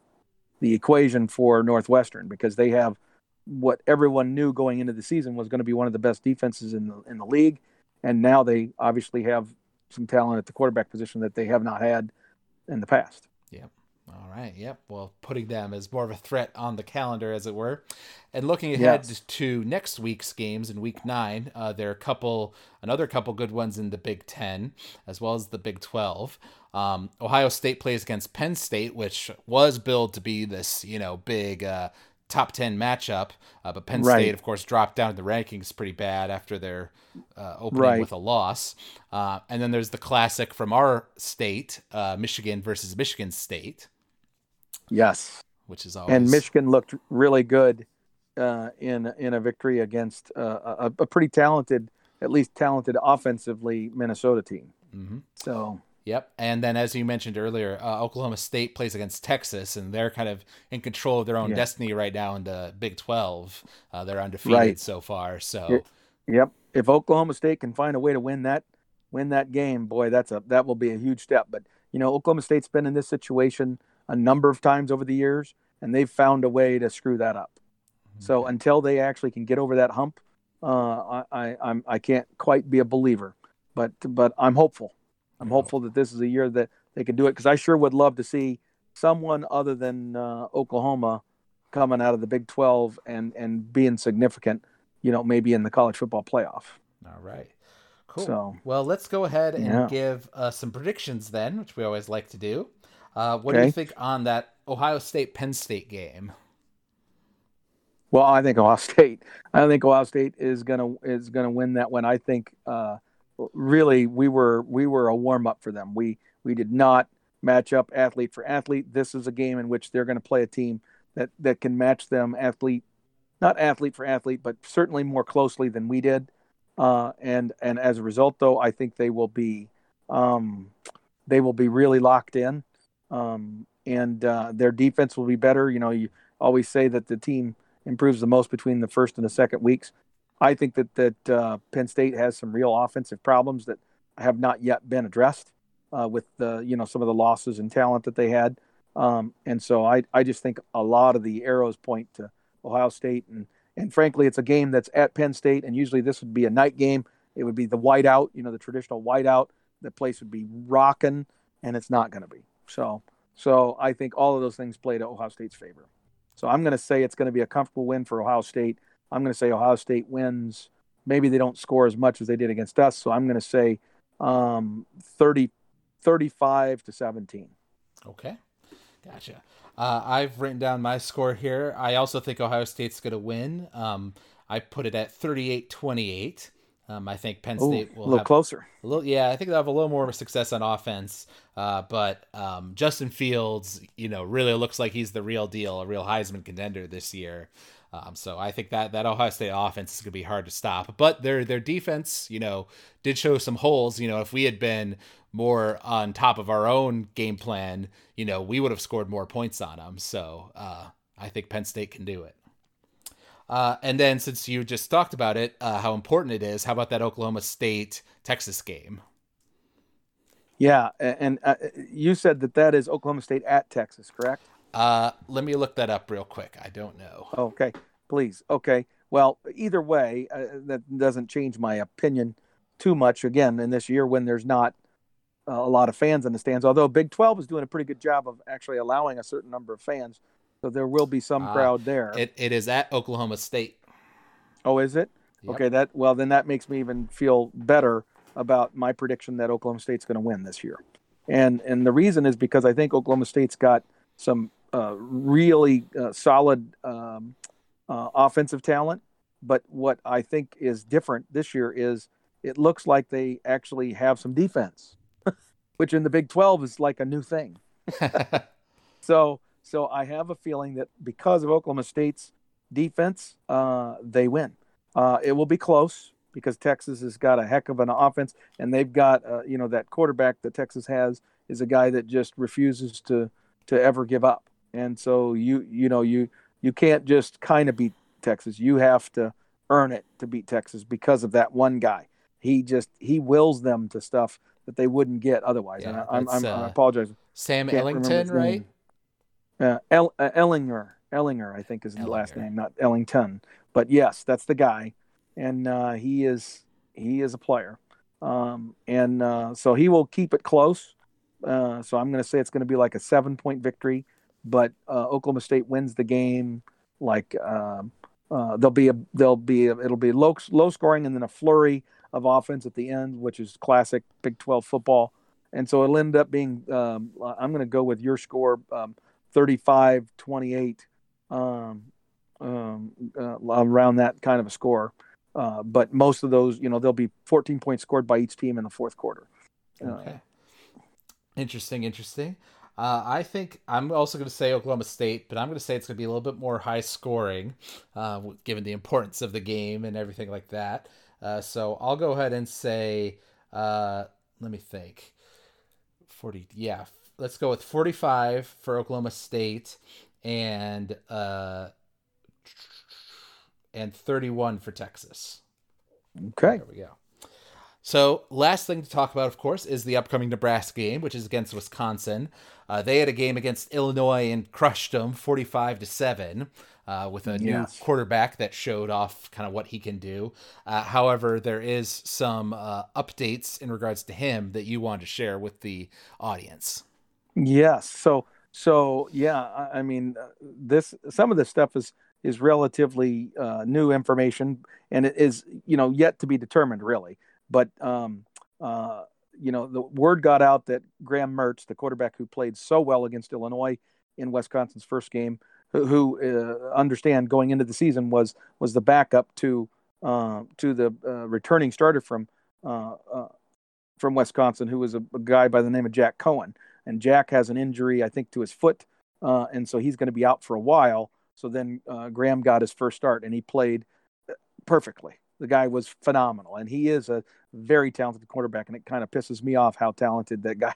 the equation for Northwestern because they have what everyone knew going into the season was going to be one of the best defenses in the in the league, and now they obviously have some talent at the quarterback position that they have not had in the past. Yep. All right. Yep. Well, putting them as more of a threat on the calendar, as it were, and looking ahead yes. to next week's games in Week Nine, uh, there are a couple, another couple good ones in the Big Ten as well as the Big Twelve. Um, Ohio State plays against Penn State, which was billed to be this, you know, big uh, top 10 matchup. Uh, but Penn right. State, of course, dropped down in the rankings pretty bad after their uh, opening right. with a loss. Uh, and then there's the classic from our state, uh, Michigan versus Michigan State. Yes. Which is always. And Michigan looked really good uh, in, in a victory against uh, a, a, pretty talented, at least talented offensively, Minnesota team. Mm-hmm. So Yep. And then, as you mentioned earlier, uh, Oklahoma State plays against Texas, and they're kind of in control of their own yeah. destiny right now in the Big 12. Uh, they're undefeated right. so far. So, yep. If Oklahoma State can find a way to win that, win that game, boy, that's a that will be a huge step. But you know, Oklahoma State's been in this situation a number of times over the years, and they've found a way to screw that up. Mm-hmm. So until they actually can get over that hump, uh, I, I I'm I can't quite be a believer, but but I'm hopeful. I'm hopeful that this is a year that they can do it because I sure would love to see someone other than uh, Oklahoma coming out of the Big 12 and and being significant, you know, maybe in the college football playoff. All right. Cool. So, well, let's go ahead and yeah. give uh, some predictions then, which we always like to do. Uh, what okay. do you think on that Ohio State Penn State game? Well, I think Ohio (laughs) State. I think Ohio State is gonna is gonna win that one. I think uh, really we were we were a warm up for them. We we did not match up athlete for athlete. This is a game in which they're going to play a team that that can match them athlete, not athlete for athlete, but certainly more closely than we did. Uh, and and as a result, though, I think they will be um, they will be really locked in, um, and uh, their defense will be better. You know, you always say that the team improves the most between the first and the second weeks. I think that that uh, Penn State has some real offensive problems that have not yet been addressed uh, with the you know some of the losses and talent that they had, um, and so I I just think a lot of the arrows point to Ohio State and and frankly it's a game that's at Penn State and usually this would be a night game. It would be the whiteout, you know, the traditional whiteout. The place would be rocking, and it's not going to be. So so I think all of those things play to Ohio State's favor. So I'm going to say it's going to be a comfortable win for Ohio State. I'm going to say Ohio State wins. Maybe they don't score as much as they did against us. So I'm going to say um, 30, 35 to 17. Okay. Gotcha. Uh, I've written down my score here. I also think Ohio State's going to win. Um, I put it at 38 28. Um, I think Penn State will a little have closer. A little, yeah, I think they'll have a little more of a success on offense. Uh, but um, Justin Fields, you know, really looks like he's the real deal, a real Heisman contender this year. Um, so I think that that Ohio State offense is going to be hard to stop. But their their defense, you know, did show some holes. You know, if we had been more on top of our own game plan, you know, we would have scored more points on them. So uh, I think Penn State can do it. Uh, and then since you just talked about it, uh, how important it is, how about that Oklahoma State Texas game? Yeah, and uh, you said that that is Oklahoma State at Texas, correct? Uh, let me look that up real quick. I don't know. Okay, please. Okay. Well, either way, uh, that doesn't change my opinion too much. Again, in this year when there's not uh, a lot of fans in the stands, although Big 12 is doing a pretty good job of actually allowing a certain number of fans, so there will be some uh, crowd there. It, it is at Oklahoma State. Oh, is it? Yep. Okay. That well, then that makes me even feel better about my prediction that Oklahoma State's going to win this year, and and the reason is because I think Oklahoma State's got some uh, really uh, solid um, uh, offensive talent. But what I think is different this year is it looks like they actually have some defense, (laughs) which in the Big 12 is like a new thing. (laughs) so, so I have a feeling that because of Oklahoma State's defense, uh, they win. Uh, it will be close because Texas has got a heck of an offense, and they've got uh, you know that quarterback that Texas has is a guy that just refuses to to ever give up. And so you you know you you can't just kind of beat Texas. You have to earn it to beat Texas because of that one guy. He just he wills them to stuff that they wouldn't get otherwise. Yeah, and I, am I'm, uh, I apologize. Sam Ellington, right? Uh, El, uh, Ehlinger, Ehlinger, I think is the last name, not Ellington. But yes, that's the guy, and uh, he is he is a player, um, and uh, so he will keep it close. Uh, so I'm going to say it's going to be like a seven point victory, but uh, Oklahoma State wins the game. Like um, uh, there'll be a there'll be a, it'll be low low scoring and then a flurry of offense at the end, which is classic Big 12 football. And so it'll end up being um, I'm going to go with your score um, 35 28 um, um, uh, around that kind of a score. Uh, but most of those, you know, there'll be 14 points scored by each team in the fourth quarter. Okay. Interesting, interesting. Uh, I think I'm also going to say Oklahoma State, but I'm going to say it's going to be a little bit more high scoring, uh, given the importance of the game and everything like that. Uh, so I'll go ahead and say, uh, let me think. 40, yeah, let's go with 45 for Oklahoma State and uh, and 31 for Texas. Okay. There we go. So, last thing to talk about, of course, is the upcoming Nebraska game, which is against Wisconsin. Uh, they had a game against Illinois and crushed them, forty-five to seven, uh, with a yes. new quarterback that showed off kind of what he can do. Uh, however, there is some uh, updates in regards to him that you wanted to share with the audience. Yes. So, so yeah, I mean, uh, this some of this stuff is is relatively uh, new information, and it is you know yet to be determined really. But um, uh, you know, the word got out that Graham Mertz, the quarterback who played so well against Illinois in Wisconsin's first game, who, who uh, understand going into the season was was the backup to uh, to the uh, returning starter from uh, uh, from Wisconsin, who was a, a, guy by the name of Jack Coan. And Jack has an injury, I think, to his foot, and so he's going to be out for a while. So then Graham got his first start, and he played perfectly. The guy was phenomenal, and he is a very talented quarterback. And it kind of pisses me off how talented that (laughs) guy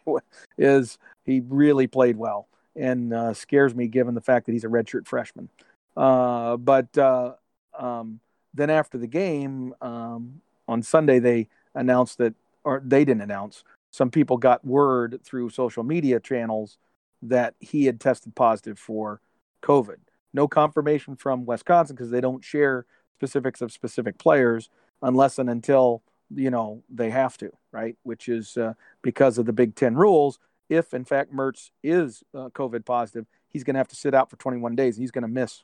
is. He really played well, and uh, scares me given the fact that he's a redshirt freshman. Uh, but uh, um, then after the game um, on Sunday, they announced that, or they didn't announce. Some people got word through social media channels that he had tested positive for COVID. No confirmation from Wisconsin because they don't share specifics of specific players unless and until you know they have to, right? Which is uh, because of the Big Ten rules. If in fact Mertz is uh, COVID positive, he's going to have to sit out for 21 days. He's going to miss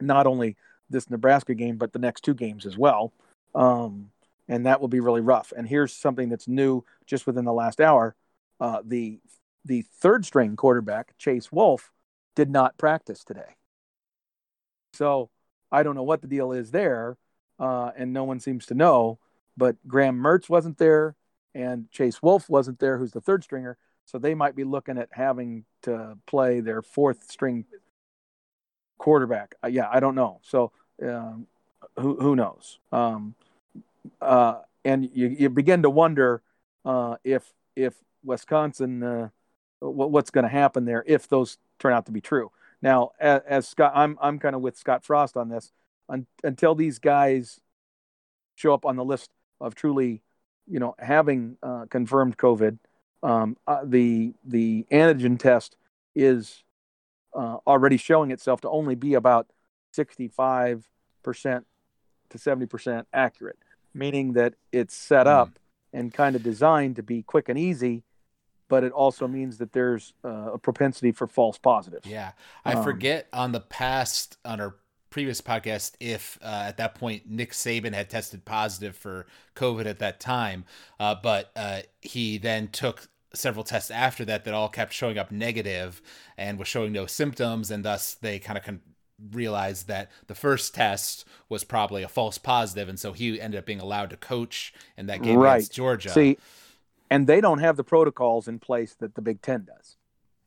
not only this Nebraska game but the next two games as well, um, and that will be really rough. And here's something that's new just within the last hour: uh, the the third string quarterback Chase Wolf did not practice today. So I don't know what the deal is there, uh, and no one seems to know. But Graham Mertz wasn't there, and Chase Wolf wasn't there, who's the third stringer. So they might be looking at having to play their fourth string quarterback. Uh, yeah, I don't know. So um, who who knows? Um, uh, and you, you begin to wonder uh, if if Wisconsin uh, what's going to happen there if those turn out to be true. Now, as, as Scott, I'm I'm kind of with Scott Frost on this. Un, until these guys show up on the list of truly, you know, having uh, confirmed COVID, um, uh, the the antigen test is uh, already showing itself to only be about 65 percent to 70 percent accurate, meaning that it's set up mm. and kind of designed to be quick and easy but it also means that there's uh, a propensity for false positives. Yeah, I um, forget on the past on our previous podcast if uh, at that point Nick Saban had tested positive for COVID at that time, uh, but uh, he then took several tests after that that all kept showing up negative and was showing no symptoms, and thus they kind of con- realized that the first test was probably a false positive, and so he ended up being allowed to coach in that game right. against Georgia. See, and they don't have the protocols in place that the Big Ten does.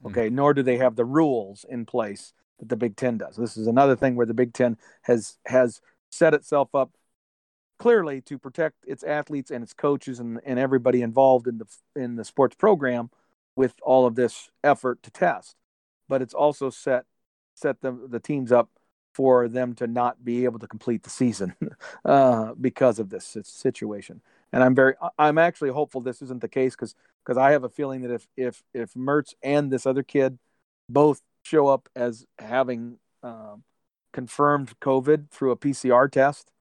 Hmm. Okay, mm-hmm. nor do they have the rules in place that the Big Ten does. This is another thing where the Big Ten has has set itself up clearly to protect its athletes and its coaches and, and everybody involved in the in the sports program with all of this effort to test. But it's also set set the the teams up for them to not be able to complete the season (laughs) uh, because of this situation. And I'm very I'm actually hopeful this isn't the case because because I have a feeling that if if if Mertz and this other kid both show up as having um, confirmed COVID through a PCR test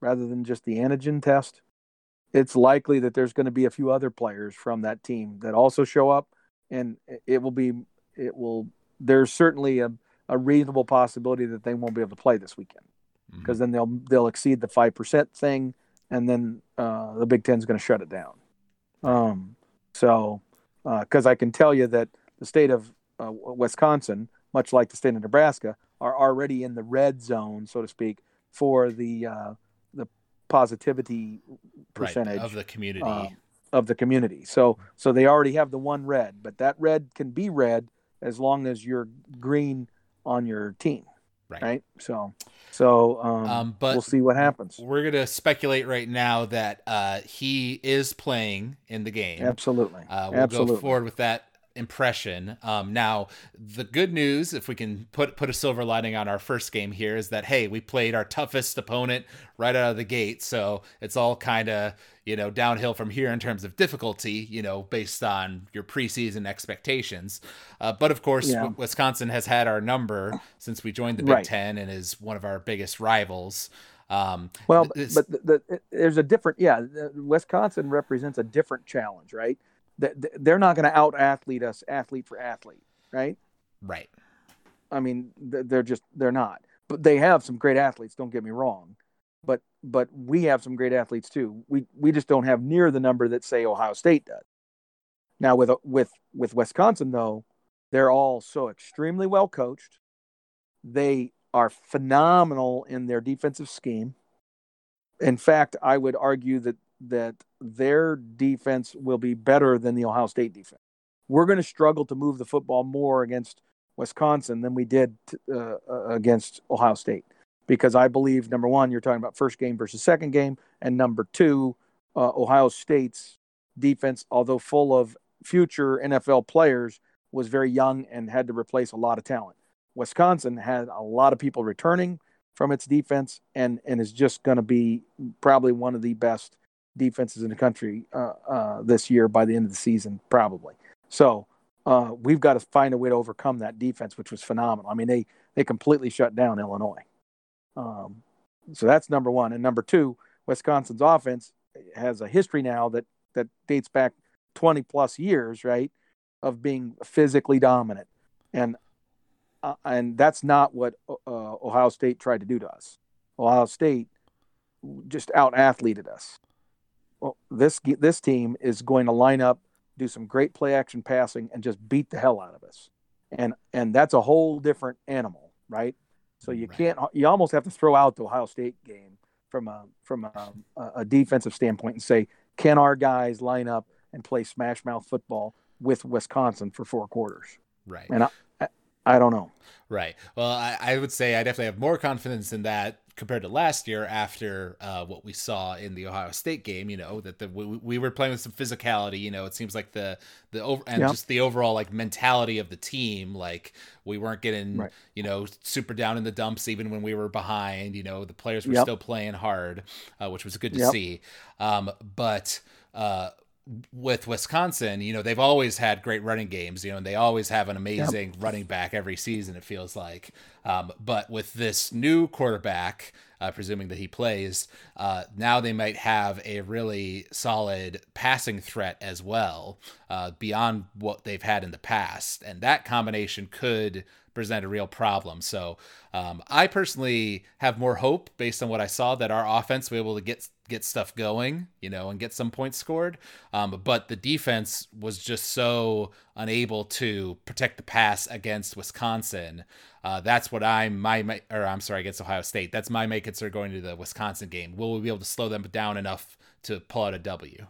rather than just the antigen test, it's likely that there's going to be a few other players from that team that also show up, and it will be it will. There's certainly a, a reasonable possibility that they won't be able to play this weekend because mm-hmm. then they'll they'll exceed the five percent thing, and then uh, the Big Ten's going to shut it down. Um, so, because uh, I can tell you that the state of uh, Wisconsin, much like the state of Nebraska, are already in the red zone, so to speak, for the uh, the positivity percentage right, of the community uh, of the community. So so they already have the one red, but that red can be red as long as you're green on your team. Right. right? So so um, um, but we'll see what happens. We're gonna speculate right now that uh, he is playing in the game. Absolutely. Uh, we'll Absolutely. go forward with that impression. Um, now, the good news, if we can put put a silver lining on our first game here, is that hey, we played our toughest opponent right out of the gate, so it's all kind of you know downhill from here in terms of difficulty, you know, based on your preseason expectations. Uh, but of course, yeah. Wisconsin has had our number since we joined the Big right. Ten and is one of our biggest rivals. Um, well, but the, the, there's a different, yeah. Wisconsin represents a different challenge, right? they're not going to out athlete us athlete for athlete, right? Right. I mean, they're just they're not. But they have some great athletes. Don't get me wrong, but but we have some great athletes too. We we just don't have near the number that say Ohio State does. Now with with with Wisconsin though, they're all so extremely well coached. They are phenomenal in their defensive scheme. In fact, I would argue that that their defense will be better than the Ohio State defense. We're going to struggle to move the football more against Wisconsin than we did uh, uh, against Ohio State because I believe number one, you're talking about first game versus second game, and number two, uh, Ohio State's defense, although full of future NFL players, was very young and had to replace a lot of talent. Wisconsin had a lot of people returning from its defense and and is just going to be probably one of the best defenses in the country uh, uh, this year by the end of the season, probably. So uh, we've got to find a way to overcome that defense, which was phenomenal. I mean, they they completely shut down Illinois. Um, so that's number one, and number two, Wisconsin's offense has a history now that that dates back 20 plus years, right, of being physically dominant, and uh, and that's not what uh, Ohio State tried to do to us. Ohio State just out athleted us well, this this team is going to line up, do some great play action passing, and just beat the hell out of us. And and that's a whole different animal, right? So you right. can't you almost have to throw out the Ohio State game from a from a, a defensive standpoint and say, can our guys line up and play smash mouth football with Wisconsin for four quarters? Right. And I, I, I don't know. Right. Well, I, I would say I definitely have more confidence in that compared to last year after uh, what we saw in the Ohio State game, you know, that the we, we, were playing with some physicality, you know, it seems like the the over and yep. just the overall like mentality of the team, like we weren't getting, right. you know, super down in the dumps even when we were behind, you know, the players were yep. still playing hard, uh, which was good to yep. see. Um, but uh, with Wisconsin, you know, they've always had great running games, you know, and they always have an amazing yep. running back every season, it feels like. Um, but with this new quarterback, uh, presuming that he plays, uh, now they might have a really solid passing threat as well, uh, beyond what they've had in the past. And that combination could present a real problem. So um, I personally have more hope based on what I saw that our offense will be able to get get stuff going, you know, and get some points scored. Um, but the defense was just so unable to protect the pass against Wisconsin. Uh, that's what I'm my, my or I'm sorry against Ohio State. That's my main concern going to the Wisconsin game. Will we be able to slow them down enough to pull out a W?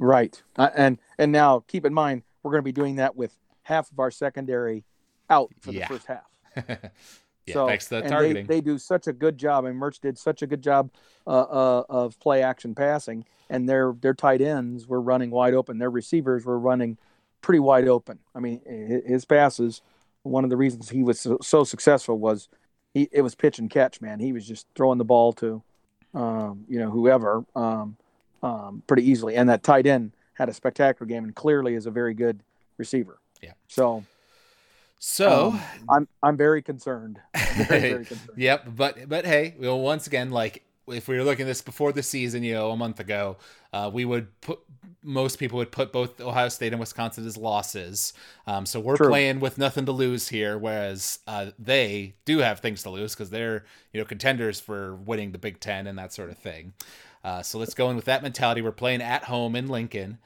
Right, uh, and and now keep in mind we're going to be doing that with half of our secondary out for Yeah. the first half. (laughs) yeah, so thanks to the targeting. They, they do such a good job, and Mertz did such a good job uh, uh, of play action passing, and their their tight ends were running wide open. Their receivers were running pretty wide open. I mean, his passes. One of the reasons he was so, so successful was he it was pitch and catch. Man, he was just throwing the ball to, um, you know, whoever, um, um, pretty easily. And that tight end had a spectacular game, and clearly is a very good receiver. Yeah. So so, um, I'm I'm very concerned. (laughs) Very, very concerned. Yep, but but hey, well, once again, like if we were looking at this before the season, you know, a month ago, uh, we would put most people would put both Ohio State and Wisconsin as losses. Um, so we're True. playing with nothing to lose here, whereas uh, they do have things to lose because they're you know contenders for winning the Big Ten and that sort of thing. Uh, so let's go in with that mentality. We're playing at home in Lincoln.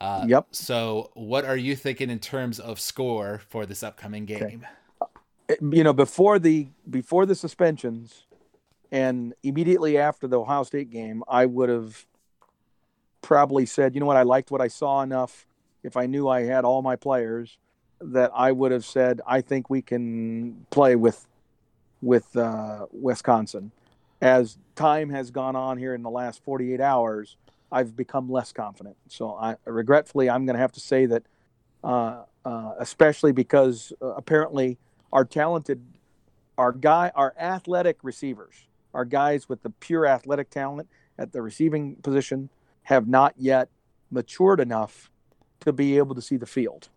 Uh, Yep. So what are you thinking in terms of score for this upcoming game? you know before the before the suspensions and immediately after the Ohio State game, I would have probably said, you know what, I liked what I saw enough. If I knew I had all my players, that I would have said, I think we can play with with uh, Wisconsin. As time has gone on here in the last 48 hours, I've become less confident. So I regretfully, I'm going to have to say that, uh, uh, especially because uh, apparently our talented, our guy, our athletic receivers, our guys with the pure athletic talent at the receiving position, have not yet matured enough to be able to see the field.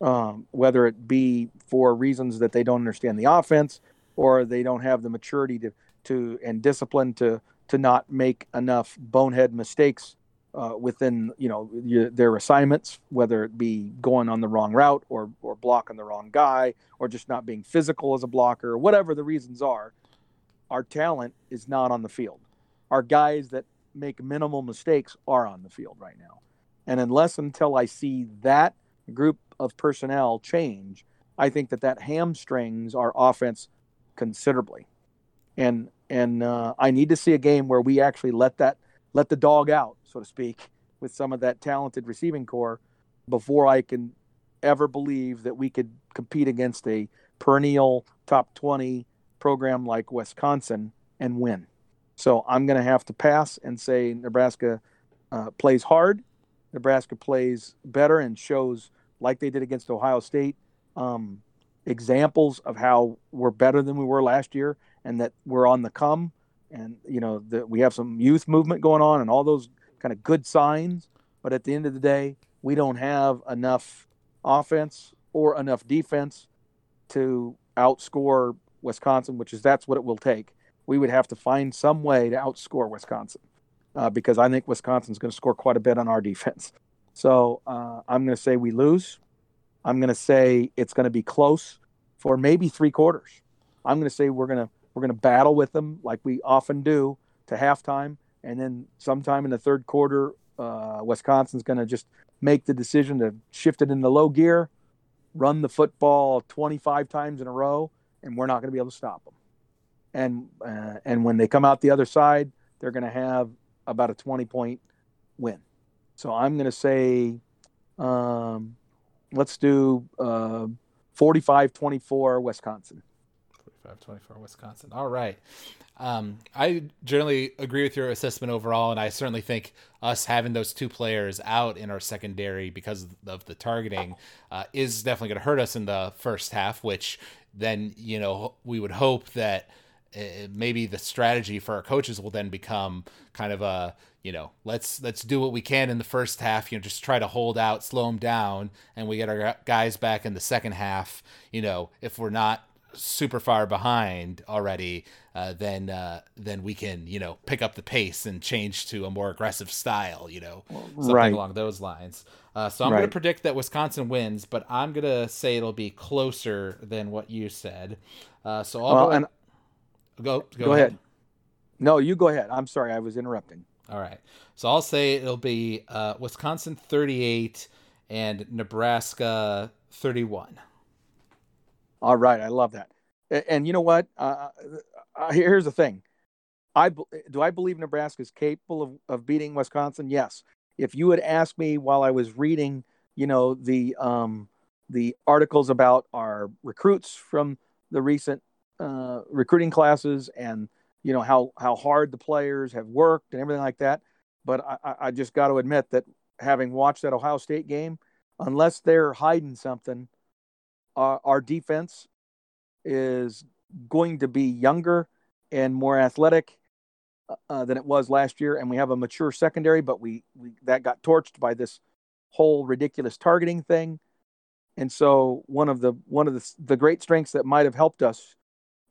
Um, whether it be for reasons that they don't understand the offense or they don't have the maturity to, to and discipline to to not make enough bonehead mistakes uh, within you know y- their assignments, whether it be going on the wrong route or or blocking the wrong guy or just not being physical as a blocker, whatever the reasons are. Our talent is not on the field. Our guys that make minimal mistakes are on the field right now, and unless until I see that group of personnel change, I think that that hamstrings our offense considerably. And and uh, I need to see a game where we actually let that let the dog out, so to speak, with some of that talented receiving corps before I can ever believe that we could compete against a perennial top 20 program like Wisconsin and win. So I'm going to have to pass and say Nebraska uh, plays hard. Nebraska plays better and shows, like they did against Ohio State, um, examples of how we're better than we were last year and that we're on the come. And, you know, that we have some youth movement going on and all those kind of good signs. But at the end of the day, we don't have enough offense or enough defense to outscore Wisconsin, which is that's what it will take. We would have to find some way to outscore Wisconsin uh, because I think Wisconsin's going to score quite a bit on our defense. So uh, I'm going to say we lose. I'm going to say it's going to be close for maybe three quarters. I'm going to say we're going to we're going to battle with them like we often do to halftime, and then sometime in the third quarter, uh, Wisconsin's going to just make the decision to shift it into low gear, run the football 25 times in a row, and we're not going to be able to stop them. And uh, and when they come out the other side, they're going to have about a 20 point win. So I'm going to say, um, let's do uh, 45-24 Wisconsin. 45 24 Wisconsin. All right. Um, I generally agree with your assessment overall, and I certainly think us having those two players out in our secondary because of the targeting uh, is definitely going to hurt us in the first half, which then, you know, we would hope that uh, maybe the strategy for our coaches will then become kind of a you know let's let's do what we can in the first half you know just try to hold out slow them down and we get our guys back in the second half you know if we're not super far behind already uh, then uh, then we can you know pick up the pace and change to a more aggressive style you know something Right. along those lines uh, so i'm going to predict that wisconsin wins but i'm going to say it'll be closer than what you said uh, so i'll Well, go, and go, go, go ahead. No, you go ahead. I'm sorry, I was interrupting. All right. So I'll say it'll be uh, Wisconsin 38 and Nebraska 31. All right, I love that. A- And you know what? Uh, uh, here's the thing. I do I believe Nebraska is capable of, of beating Wisconsin? Yes. If you had asked me while I was reading, you know, the um, the articles about our recruits from the recent uh, recruiting classes and you know how how hard the players have worked and everything like that. But I, I just got to admit that having watched that Ohio State game, unless they're hiding something, uh, our defense is going to be younger and more athletic uh, than it was last year, and we have a mature secondary. But we, we that got torched by this whole ridiculous targeting thing, and so one of the one of the the great strengths that might have helped us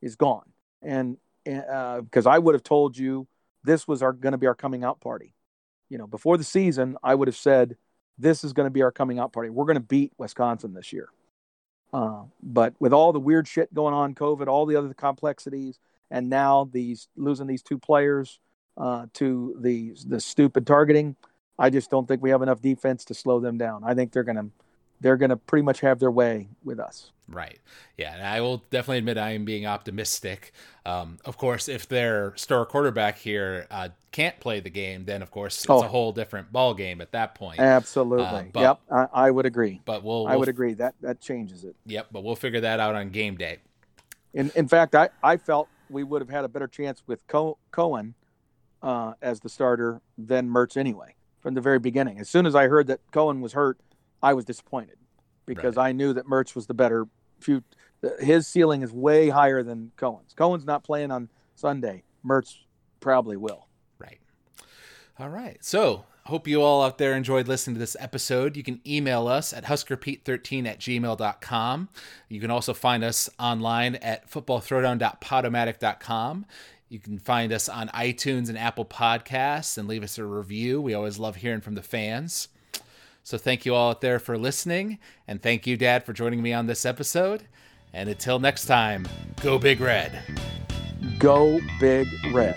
is gone. And because uh, I would have told you this was our going to be our coming out party, you know, before the season, I would have said this is going to be our coming out party. We're going to beat Wisconsin this year. Uh, but with all the weird shit going on, COVID, all the other complexities, and now these losing these two players uh, to the the stupid targeting, I just don't think we have enough defense to slow them down. I think they're going to they're going to pretty much have their way with us. Right. Yeah. And I will definitely admit I am being optimistic. Um, of course, if their star quarterback here uh, can't play the game, then of course it's oh. a whole different ball game at that point. Absolutely. Uh, but, yep. I, I, would agree. But we'll, we'll, I would agree that that changes it. Yep. But we'll figure that out on game day. In in fact, I I felt we would have had a better chance with Co- Coan uh, as the starter than Mertz anyway from the very beginning. As soon as I heard that Coan was hurt, I was disappointed because right. I knew that Mertz was the better. Few, his ceiling is way higher than Coan's. Coan's not playing on Sunday. Mertz probably will. Right. All right. So hope you all out there enjoyed listening to this episode. You can email us at huskerpete13 at gmail.com. You can also find us online at footballthrowdown.podomatic.com. You can find us on iTunes and Apple Podcasts and leave us a review. We always love hearing from the fans. So thank you all out there for listening, and thank you, Dad, for joining me on this episode. And until next time, go Big Red. Go Big Red.